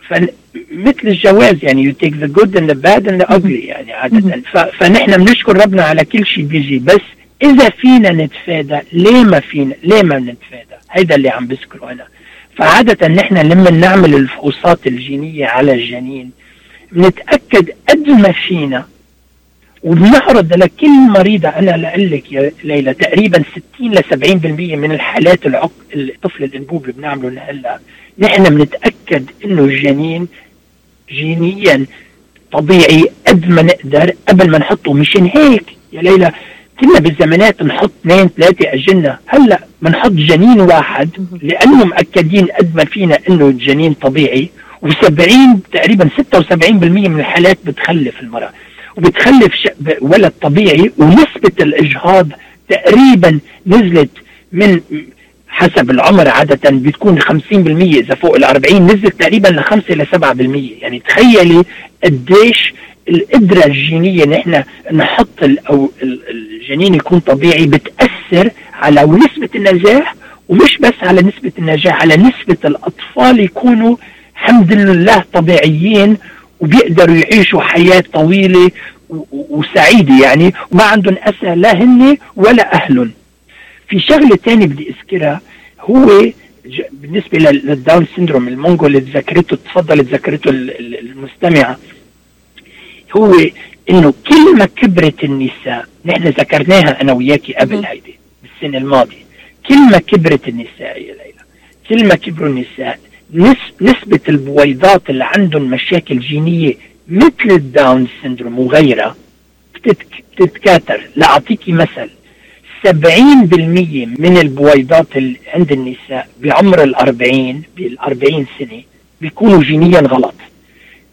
فمثل الجواز يعني you take the good and the bad and the ugly يعني عادة. فنحن بنشكر ربنا على كل شيء بيجي. بس إذا فينا نتفادى ليه ما فينا؟ ليه ما بنتفادى؟ هيدا اللي عم بذكره أنا. فعادة نحن لما نعمل الفحوصات الجينية على الجنين بنتأكد قد ما فينا وبنعرض لكل مريضة أنا لك يا ليلى تقريبا 60 ل 70% من الحالات العق... الطفل الأنبوب اللي بنعمله هلأ. نحن بنتأكد إنه الجنين جينيا طبيعي قد ما نقدر قبل ما نحطه مشان هيك يا ليلى كنا بالزمانات نحط اثنين ثلاثة أجنة هلأ بنحط جنين واحد لأنه مأكدين قد ما فينا إنه الجنين طبيعي و70 تقريبا 76% من الحالات بتخلف المرأة. وبتخلف ولد طبيعي ونسبة الإجهاض تقريبا نزلت من حسب العمر عادة بتكون 50% إذا فوق ال 40 نزلت تقريبا ل 5 إلى 7% يعني تخيلي قديش القدرة الجينية إن إحنا نحط أو الجنين يكون طبيعي بتأثر على نسبة النجاح ومش بس على نسبة النجاح على نسبة الأطفال يكونوا الحمد لله طبيعيين وبيقدروا يعيشوا حياة طويلة وسعيدة يعني وما عندهم أسى لا هن ولا أهلهم. في شغلة تانية بدي أذكرها هو بالنسبة لل Down syndrome ال mongol اللي ذكرته تفضلت ذكرته المستمعة. هو إنه كل ما كبرت النساء نحن ذكرناها أنا وياكي قبل هيدي بالسنة الماضية. كل ما كبرت النساء يا ليلى. كل ما كبروا النساء. نسبة البويضات اللي عندهم مشاكل جينية مثل ال Down syndrome وغيرها بتتكاثر. لأعطيكي مثل. 70% من البويضات اللي عند النساء بعمر الأربعين بالأربعين سنة بيكونوا جينيا غلط.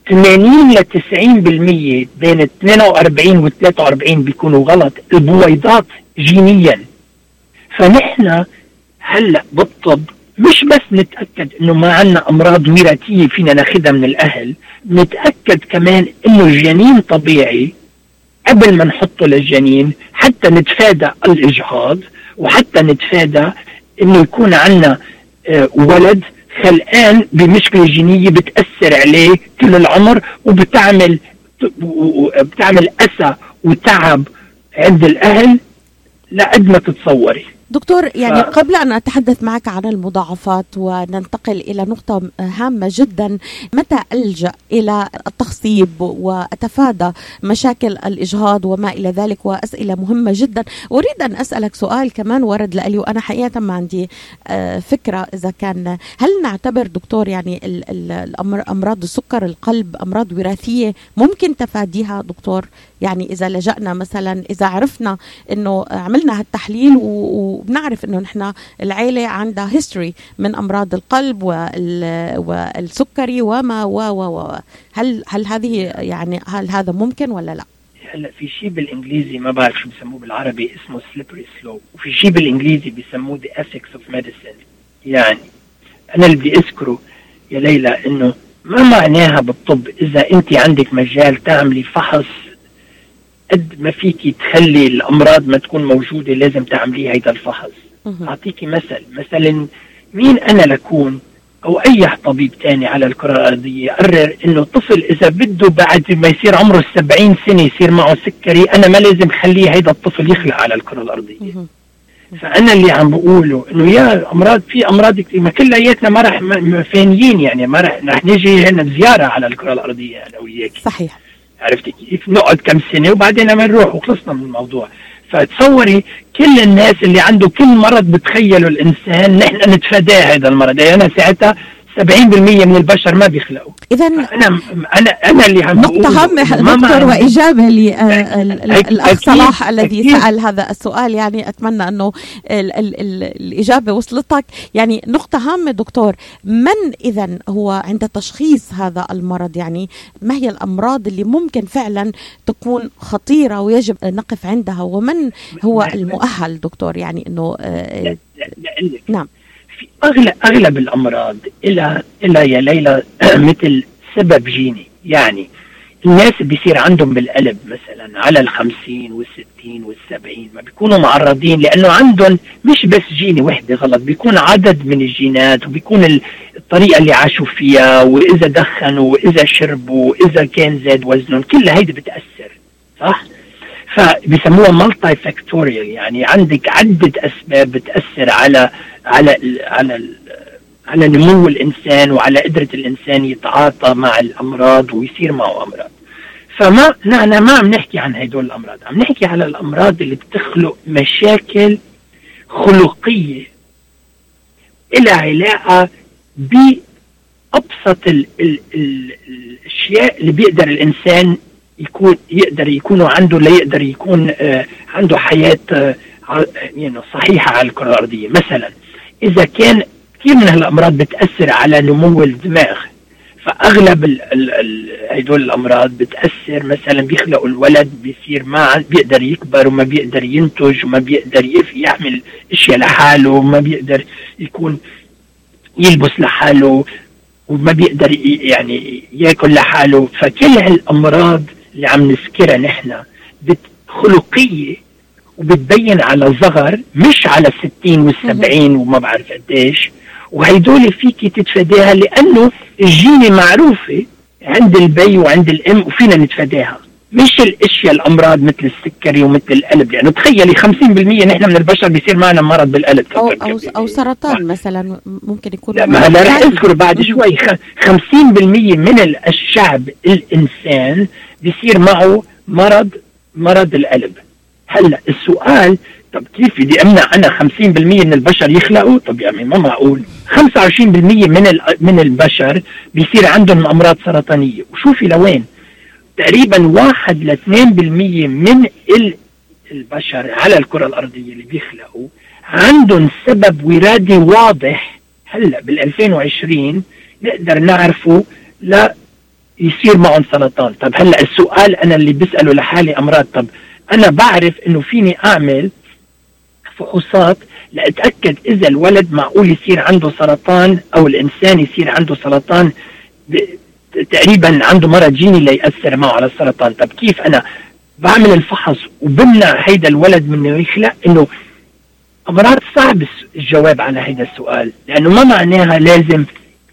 80 ل 90% بين 42 و 43 بيكونوا غلط البويضات جينيا. فنحن هلأ بالطب مش بس نتأكد إنه ما عندنا أمراض وراثية فينا ناخذها من الأهل نتأكد كمان إنه الجنين طبيعي قبل ما نحطه للجنين حتى نتفادى الإجهاض وحتى نتفادى إنه يكون عندنا آه، ولد خلقان بمشكلة جينية بتأثر عليه كل العمر وبتعمل بتعمل أسى وتعب عند الأهل لقد ما تتصوري. دكتور يعني ف... قبل أن أتحدث معك عن المضاعفات وننتقل إلى نقطة هامة جدا متى ألجأ إلى التخصيب وأتفادى مشاكل الإجهاض وما إلى ذلك وأسئلة مهمة جدا؟ أريد أن أسألك سؤال كمان ورد لي وأنا حقيقة ما عندي آه، فكرة إذا كان. هل نعتبر دكتور يعني أمراض السكر القلب أمراض وراثية ممكن تفاديها دكتور؟ يعني إذا لجأنا مثلا إذا عرفنا أنه عملنا هالتحليل وبنعرف أنه نحن العيلة عندها history من أمراض القلب والسكري وما و و و هل هل هذه يعني هل هذا ممكن ولا لا؟ هلا في شيء بالإنجليزي ما بعرف شو بسموه بالعربي اسمه slippery slope وفي شيء بالإنجليزي بيسموه the ethics of medicine يعني أنا اللي بدي أذكره يا ليلى إنه ما معناها بالطب إذا أنت عندك مجال تعملي فحص قد ما فيكي تخلي الأمراض ما تكون موجودة لازم تعملي هيدا الفحص. أعطيكي مثل. مثلا مين أنا لكون أو أي طبيب تاني على الكرة الأرضية يقرر إنه طفل إذا بده بعد ما يصير عمره 70 سنة يصير معه سكري أنا ما لازم خليه هيدا الطفل يخلق على الكرة الأرضية. فأنا اللي عم بقوله إنه يا أمراض في أمراض كثير ما كلياتنا ما راح فانيين يعني ما راح رح نجي هنا زيارة على الكرة الأرضية أنا وياك صحيح. عرفتي؟ كيف نقعد كم سنة وبعدين لما نروح وخلصنا من الموضوع. فتصوري كل الناس اللي عنده كل مرض بتخيلوا الإنسان نحن نتفاداه هذا المرض. يعني أنا ساعتها 70% من البشر ما بيخلقوا. اذا أنا أنا أنا اللي عم نقطة هامة دكتور وإجابة للاخ صلاح الذي أكيد. سأل هذا السؤال. يعني أتمنى أنه ال ال ال الإجابة وصلتك. يعني نقطة هامة دكتور من اذا هو عند تشخيص هذا المرض؟ يعني ما هي الأمراض اللي ممكن فعلا تكون خطيرة ويجب أن نقف عندها؟ ومن هو المؤهل دكتور؟ يعني إنه آه، نعم. في اغلب أغلب الأمراض إلى إلى يا ليلى مثل سبب جيني يعني الناس بيصير عندهم بالقلب مثلا على الخمسين والستين والسبعين ما بيكونوا معرضين لأنه عندهم مش بس جيني وحدة غلط بيكون عدد من الجينات وبيكون الطريقة اللي عاشوا فيها وإذا دخنوا وإذا شربوا وإذا كان زاد وزنهم كل هيدي بتأثر صح؟ فبيسموها مالتي فاكتوريال يعني عندك عدة أسباب بتأثر على على على على نمو الإنسان وعلى قدرة الإنسان يتعاطى مع الأمراض ويصير معه أمراض. فما نحن ما عم نحكي عن هدول الأمراض عم نحكي على الأمراض اللي بتخلق مشاكل خلقية إلى علاقة بأبسط ال ال ال الأشياء اللي بيقدر الإنسان يكون يقدر يكونوا عنده ليقدر يكون آه عنده حياة آه يعني صحيحة على الكره الارضيه مثلا إذا كان كثير من هالأمراض بتأثر على نمو الدماغ فأغلب هدول الأمراض بتأثر مثلا بيخلقوا الولد بيصير ما بيقدر يكبر وما بيقدر ينتج وما بيقدر يعمل أشياء لحاله وما بيقدر يكون يلبس لحاله وما بيقدر يعني ياكل لحاله. فكل هالأمراض اللي عم نذكرها نحن خلقية وبتبين على صغر مش على الستين والسبعين وما بعرف قديش. وهيدول فيك تتفاداها لأنه الجينة معروفة عند البي وعند الإم وفينا نتفاداها مش الأشياء الأمراض مثل السكري ومثل القلب يعني تخيلي 50% نحن من البشر بيصير معنا مرض بالقلب. أو أو أو سرطان مثلا ممكن يكون لا ما هلا رح أذكر بعد شوي 50% من الشعب الإنسان بيصير معه مرض مرض القلب. هلا السؤال طب كيف بدي أمنع أنا 50% من البشر يخلقوا؟ طب يعني ما معقول. 25% من من البشر بيصير عندهم أمراض سرطانية. وشوفي لوين. تقريبا 1 ل 2% من البشر على الكرة الأرضية اللي بيخلقوا عندهم سبب ورادي واضح. هلا بال 2020 نقدر نعرفه لا يصير معهم سرطان. طب هلا السؤال أنا اللي بسأله لحالي أمراض طب أنا بعرف إنه فيني أعمل فحوصات لأتأكد إذا الولد معقول يصير عنده سرطان أو الإنسان يصير عنده سرطان تقريبا عنده مرض جيني ليأثر معه على السرطان. طب كيف أنا بعمل الفحص وبمنع هيدا الولد من إنه يخلق؟ إنه أمراض صعب الجواب على هذا السؤال لأنه ما معناها لازم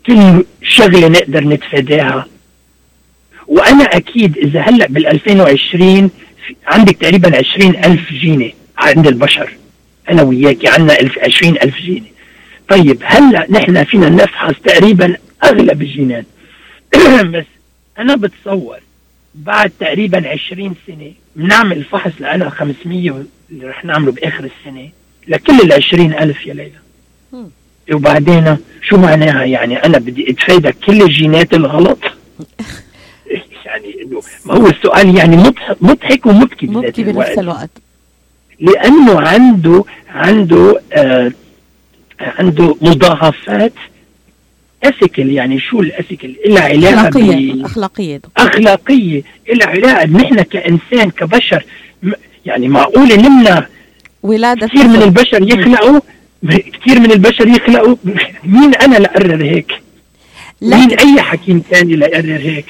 كل شغلة نقدر نتفاداها. وأنا أكيد إذا هلأ بال 2020 عندك تقريبا 20 ألف جيني عند البشر. أنا وياك عندنا 20 ألف جيني طيب هلأ نحن فينا نفحص تقريبا أغلب الجينات بس أنا بتصور بعد تقريبا 20 سنة بنعمل الفحص لنا 500 اللي رح نعمله بآخر السنة لكل ال 20 ألف يا ليلى. وبعدين شو معناها يعني أنا بدي أتفادى كل الجينات الغلط؟ يعني إنه ما هو السؤال يعني مضحك مضحك ومبكي مبكي بنفس الوقت. لأنه عنده عنده آه عنده مضاعفات اثيكال يعني شو الاثيكال لها علاقه اخلاقيه أخلاقية. أخلاقية. لها علاقه نحن كإنسان كبشر يعني معقوله نمنع ولادة كثير من البشر يخلقوا؟ كثير من البشر يخلقوا؟ مين أنا لأقرر هيك؟ مين أي حكيم ثاني لاقرر هيك؟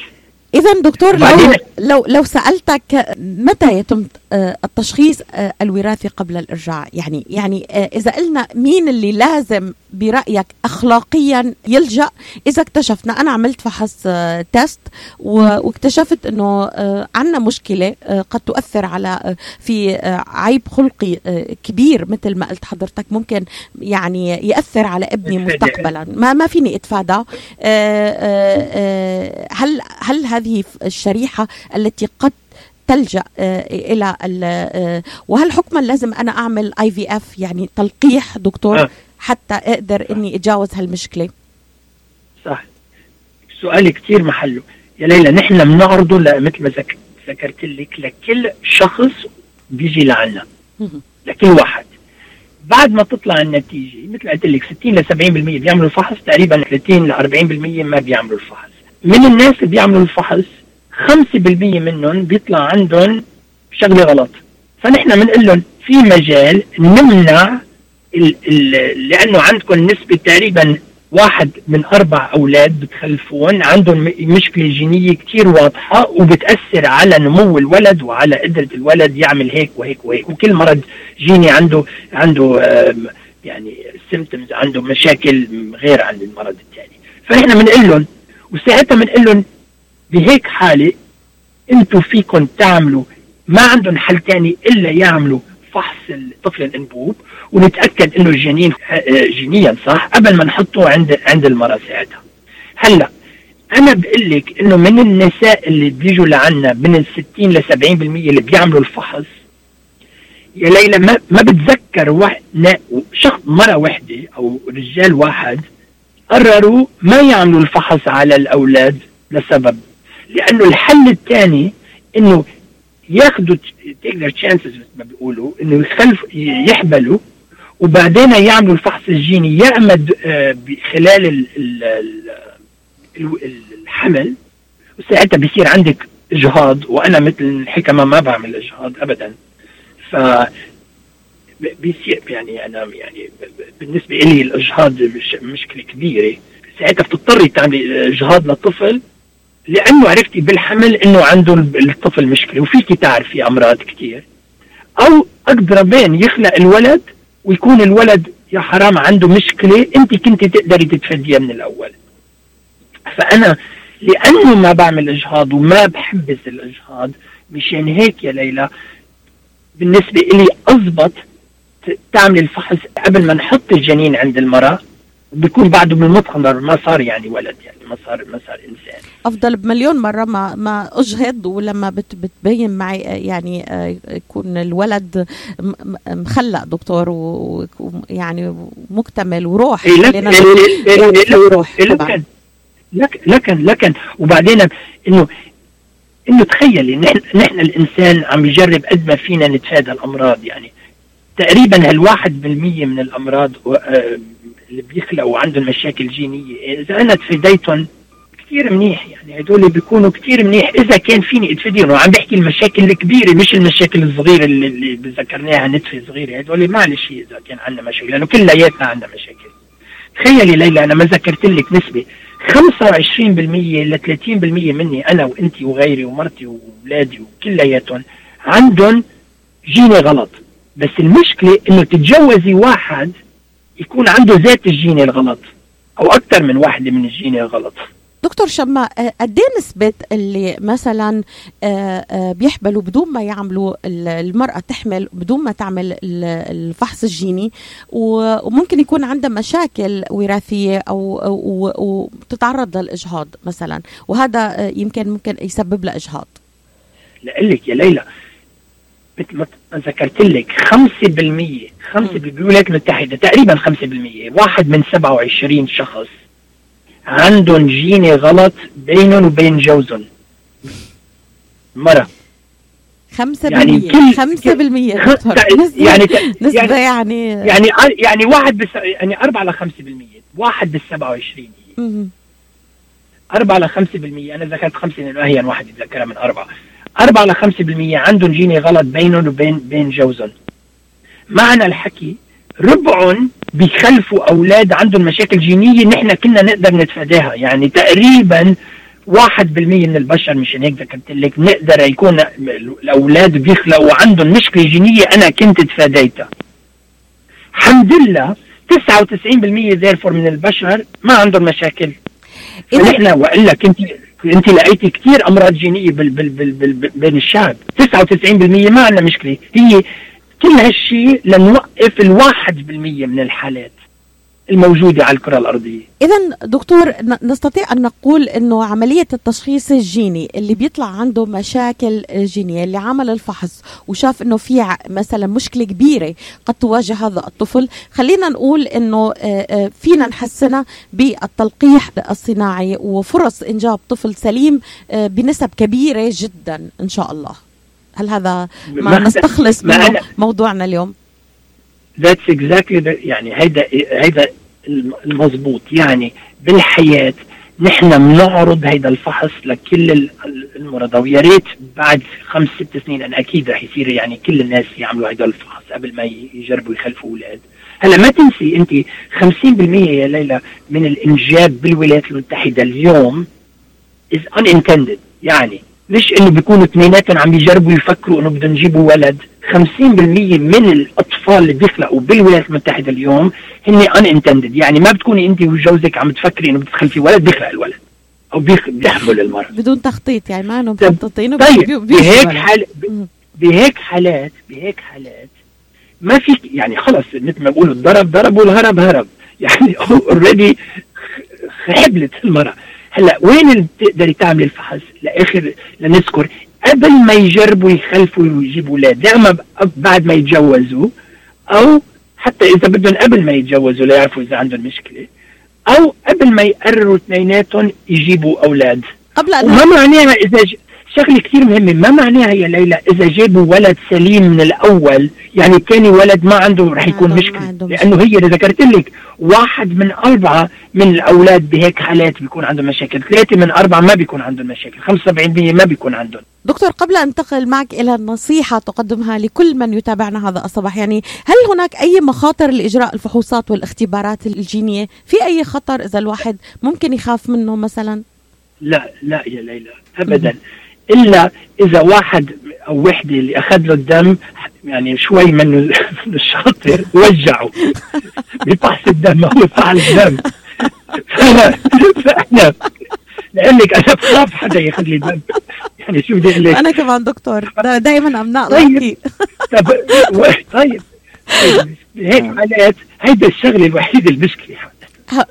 اذا دكتور لو لو لو سألتك متى يتم التشخيص آه، الوراثي قبل الإرجاع. يعني يعني آه، إذا قلنا مين اللي لازم برأيك اخلاقيا يلجأ إذا اكتشفنا أنا عملت فحص تيست واكتشفت إنه عندنا مشكلة قد تؤثر على في عيب خلقي كبير مثل ما قلت حضرتك. ممكن يعني يأثر على ابني مستقبلا. ما ما فيني أتفادى. هل هل هذه الشريحة التي قد تلجأ إلى وهل حكما لازم أنا أعمل IVF يعني تلقيح دكتور حتى أقدر إني أتجاوز هالمشكلة؟ صح. سؤال كثير محله. يا ليلى نحن بنعرضه مثل ما ذكرت لك لكل شخص بيجي لعنا. لكل واحد. بعد ما تطلع النتيجة مثل قلت لك 60 ل 70% بيعملوا الفحص تقريبا 30 ل 40% ما بيعملوا الفحص. من الناس اللي بيعملوا الفحص 5% منهم بيطلع عندهم شغلة غلط. فنحن بنقول لهم في مجال نمنع ال ال لأنه عندكم نسبة تقريبا واحد من أربع أولاد بتخلفون عندهم مشكلة جينية كثير واضحة وبتأثر على نمو الولد وعلى قدرة الولد يعمل هيك وهيك وهيك. وكل مرض جيني عنده عنده يعني سيمتومز عنده مشاكل غير عن المرض الثاني فاحنا بنقول لهم وساعتها بنقول لهم بهيك حالة أنتم فيكم تعملوا ما عندهم حل ثاني إلا يعملوا فحص الطفل الانبوب ونتأكد إنه الجنين جينيا صح؟ قبل ما نحطه عند عند المرأة ساعتها. هلأ أنا بقول لك إنه من النساء اللي بيجوا لعنا من ال 60 ل 70% اللي بيعملوا الفحص يا ليلى ما ما بتذكر واحد شخص مرة وحدة أو رجال واحد قرروا ما يعملوا الفحص على الأولاد لسبب لأنه الحل الثاني إنه ياخذوا تقدر تشانسز مثل ما بيقولوا إنه يخلف يحبلوا وبعدين يعملوا الفحص الجيني يعمد آه، خلال ال ال الحمل وساعتها بيصير عندك إجهاض وأنا مثل الحكمة ما بعمل إجهاض ابدا. ف بيصير يعني أنا يعني بالنسبة لي الإجهاض مش مشكلة كبيرة. ساعتها بتضطري تعملي إجهاض للطفل لأنه عرفتي بالحمل إنه عنده الطفل مشكلة وفيك تعرفي أمراض كثير أو اقدربين يخلق الولد ويكون الولد يا حرام عنده مشكلة أنت كنت تقدري تتفاديها من الأول. فأنا لأنه ما بعمل إجهاض وما بحبذ الإجهاض مشان هيك يا ليلى بالنسبة لي اضبط تعمل الفحص قبل ما نحط الجنين عند المرأة. بيكون بعده من المطهر ما صار يعني ولد يعني ما صار ما صار إنسان. أفضل بمليون مرة ما ما أجهض ولما بت بتبين معي آه، يعني آه، يكون الولد مخلق دكتور ويعني مكتمل وروح. إيه لك إيه إيه إيه إيه روح إيه لكن لك لكن لكن وبعدين انه إنه تخيلي نحن نحن الإنسان عم يجرب قد ما فينا نتفادى الأمراض يعني. تقريبا هالواحد بالمية من الأمراض آه، اللي بيخلقوا عندهم مشاكل جينية. إذا أنا تفاديتهم كثير منيح يعني هدول بيكونوا كثير منيح. إذا كان فيني اتفاديهم وعم بحكي المشاكل الكبيرة مش المشاكل الصغيرة اللي, اللي ذكرناها نتفة صغيرة. هدول معلش إذا كان عندنا مشاكل لأنه كلياتنا عندنا مشاكل. تخيلي ليلى أنا ما ذكرت لك نسبة. 25% ل 30% مني أنا وانت وغيري ومرتي واولادي وكلياتهم عندهم جيني غلط. بس المشكلة إنه تتجوزي واحد يكون عنده ذات الجيني الغلط أو أكثر من واحدة من الجيني الغلط. دكتور شما آه، قد إيه نسبة اللي مثلا آه، آه، بيحبلوا بدون ما يعملوا ال- المرأة تحمل بدون ما تعمل ال- الفحص الجيني وممكن يكون عندها مشاكل وراثية أو أو- وتتعرض للإجهاض مثلا وهذا يمكن ممكن يسبب لها إجهاض. لك يا ليلى مثل ما ذكرت لك. 5% 5 بالولايات المتحدة. تقريبا 5% واحد من 27 شخص. عندهم جيني غلط بينهم وبين جوزهم. مرة. خمسة يعني بالمية كل- خمسة بالمية خ- دكتور. تع- نسبة يعني نسبة يعني يعني يعني يعني واحد بس يعني 4 ل 5% واحد بال 27 هي. مم. 4 ل 5% أنا ذكرت 5 لأنه أهين واحد يتذكرها من 4 4 ل 5% عندهم جيني غلط بينهم وبين بين جوزهم. معنى الحكي ربعهم بيخلفوا أولاد عندهم مشاكل جينية نحن كنا نقدر نتفاداها. يعني تقريبا واحد بالمية من البشر مشان هيك ذكرت لك نقدر يكون الأولاد بيخلقوا عندهم مشكلة جينية أنا كنت تفاديتها. الحمد لله 99% therefore من البشر ما عندهم مشاكل. فنحن وإلا كنت انت لقيتي كثير أمراض جينية بال بال بال بال بين الشعب. 99% ما عندنا مشكلة. هي كل هالشيء لنوقف الواحد بالمية من الحالات. الموجودة على الكرة الأرضية. إذا دكتور نستطيع أن نقول أنه عملية التشخيص الجيني اللي بيطلع عنده مشاكل جينية اللي عمل الفحص وشاف أنه في مثلا مشكلة كبيرة قد تواجه هذا الطفل خلينا نقول أنه آه، آه، فينا نحسنها بالتلقيح الصناعي وفرص إنجاب طفل سليم آه، بنسب كبيرة جدا إن شاء الله. هل هذا ما نستخلص أنا- موضوعنا اليوم؟ Exactly the يعني هيدا هيدا المضبوط يعني بالحياة نحن بنعرض هيدا الفحص لكل ال- المرضى. ويا ريت بعد خمس ست سنين أنا أكيد رح يصير يعني كل الناس يعملوا هيدا الفحص قبل ما يجربوا يخلفوا أولاد. هلا ما تنسي انت 50% يا ليلى من الإنجاب بالولايات المتحدة اليوم is unintended. يعني مش إنه بيكونوا اثنيناتهم عم يجربوا يفكروا إنه بدهم يجيبوا ولد. 50% من الأطفال اللي بيخلقوا بالولايات المتحدة اليوم هن unintended. يعني ما بتكوني انت وجوزك عم تفكري انه بتخلفي ولد بيخلق الولد. أو بيحمل المرض. بدون تخطيط يعني ما طيب- مخططين طيب وبي- بهيك حال. بهيك حالات بهيك حالات ما في يعني خلص مثل ما بيقولوا الضرب ضرب والهرب هرب. يعني اوريدي حبلت المرأة. هلأ وين اللي بتقدري تعملي الفحص؟ لاخر لنذكر قبل ما يجربوا يخلفوا ويجيبوا أولاد ب- بعد ما يتجوزوا أو حتى إذا بدهم قبل ما يتجوزوا ليعرفوا إذا عندهم مشكلة أو قبل ما يقرروا اثنيناتهم يجيبوا أولاد. قبل وما معناها إذا ج... شغله كثير مهمه ما معناها يا ليلى إذا جابوا ولد سليم من الأول يعني الثاني ولد ما عنده رح يكون ما مشكلة. عنده لأنه هي اللي ذكرت لك واحد من أربعة من الأولاد بهيك حالات بيكون عندهم مشاكل. ثلاثة من أربعة ما بيكون عندهم مشاكل. 75% ما بيكون عندهم. دكتور قبل أن انتقل معك إلى نصيحه تقدمها لكل من يتابعنا هذا الصباح يعني هل هناك أي مخاطر لإجراء الفحوصات والاختبارات الجينية؟ في أي خطر إذا الواحد ممكن يخاف منه مثلا؟ لا لا يا ليلى ابدا. إلا إذا واحد أو وحدة اللي أخذ له الدم يعني شوي من ال- من الشاطر وجعوا بفحص الدم هو فحص الدم. فأنا فانا لانك أنا بخاف حدا ياخذ لي دم. يعني شو بدي أقول لك؟ أنا كمان دكتور. دا دائما طيب. لطي طب و- طيب. طيب، هيك حالات هيدا الشغلة الوحيدة المشكلة.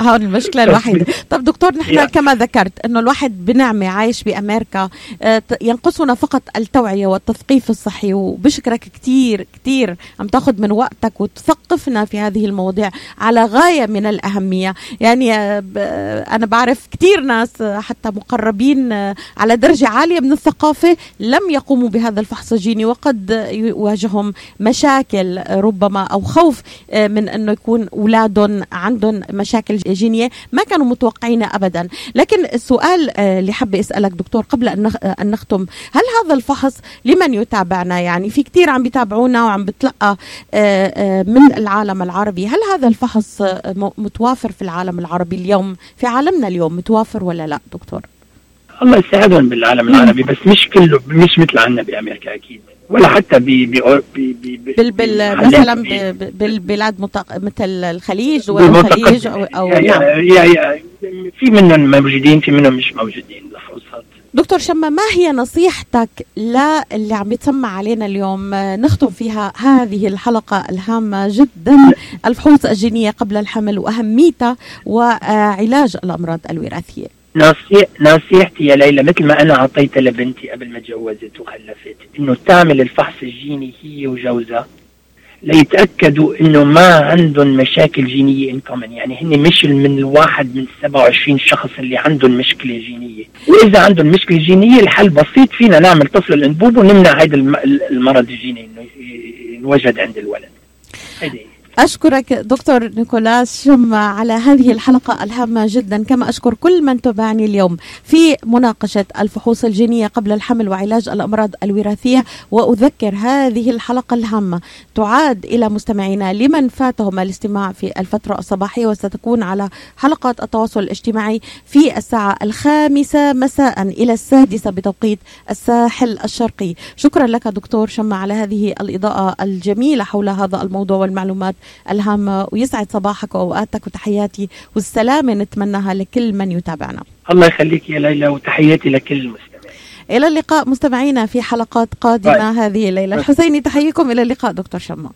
هون المشكلة الوحيدة طب دكتور نحن يا. كما ذكرت أنه الواحد بنعمة عايش بأمريكا آه، ينقصنا فقط التوعية والتثقيف الصحي وبشكرك كتير كتير عم تاخذ من وقتك وتثقفنا في هذه المواضيع على غاية من الأهمية يعني آه، آه، أنا بعرف كتير ناس حتى مقربين على درجة عالية من الثقافة لم يقوموا بهذا الفحص الجيني وقد يواجههم مشاكل ربما أو خوف من أنه يكون أولادهم عندهم مشاكل جينية ما كانوا متوقعين أبدا. لكن السؤال آه، اللي حابة أسألك دكتور قبل آه، أن نختم هل هذا الفحص لمن يتابعنا؟ يعني في كتير عم بيتابعونا وعم بتلقى آه، من العالم العربي. هل هذا الفحص متوافر في العالم العربي اليوم؟ في عالمنا اليوم متوافر ولا لا دكتور؟ الله يساعدهم بالعالم العربي بس مش كله مش مثل عنا بأمريكا أكيد. ولا حتى ب ب ب ب بال بال مثلا بالبلاد متق... مثل الخليج دول. الخليج أو, أو يا-. يا- يا- يا- في منهم موجودين في منهم مش موجودين الفحوصات دكتور شما ما هي نصيحتك للي عم يتسمع علينا اليوم نختم فيها هذه الحلقة الهامة جدا الفحوص الجينية قبل الحمل وأهميتها وعلاج الأمراض الوراثية نصي- نصيحتي يا ليلى مثل ما أنا اعطيتها لبنتي قبل ما تجوزت وخلفت إنه تعمل الفحص الجيني هي وجوزها ليتأكدوا إنه ما عندهم مشاكل جينية ان كومن يعني هن مش من الواحد من 27 شخص اللي عندهم مشكلة جينية. وإذا عندهم مشكلة جينية الحل بسيط فينا نعمل طفل الأنبوب ونمنع هذا الم- المرض الجيني إنه ينوجد عند الولد. هي. أشكرك دكتور نيكولاس شما على هذه الحلقة الهامة جدا كما أشكر كل من تابعني اليوم في مناقشة الفحوص الجينية قبل الحمل وعلاج الأمراض الوراثية وأذكر هذه الحلقة الهامة. تعاد إلى مستمعينا لمن فاتهم الاستماع في الفترة الصباحية وستكون على حلقات التواصل الاجتماعي في الساعة الخامسة مساء إلى السادسة بتوقيت الساحل الشرقي. شكرا لك دكتور شما على هذه الإضاءة الجميلة حول هذا الموضوع والمعلومات الهامة ويسعد صباحك وأوقاتك وتحياتي والسلامة. نتمناها لكل من يتابعنا. الله يخليك يا ليلى وتحياتي لكل المستمعين. إلى اللقاء مستمعينا في حلقات قادمة هذه الليلة. الحسيني تحييكم. إلى اللقاء دكتور شما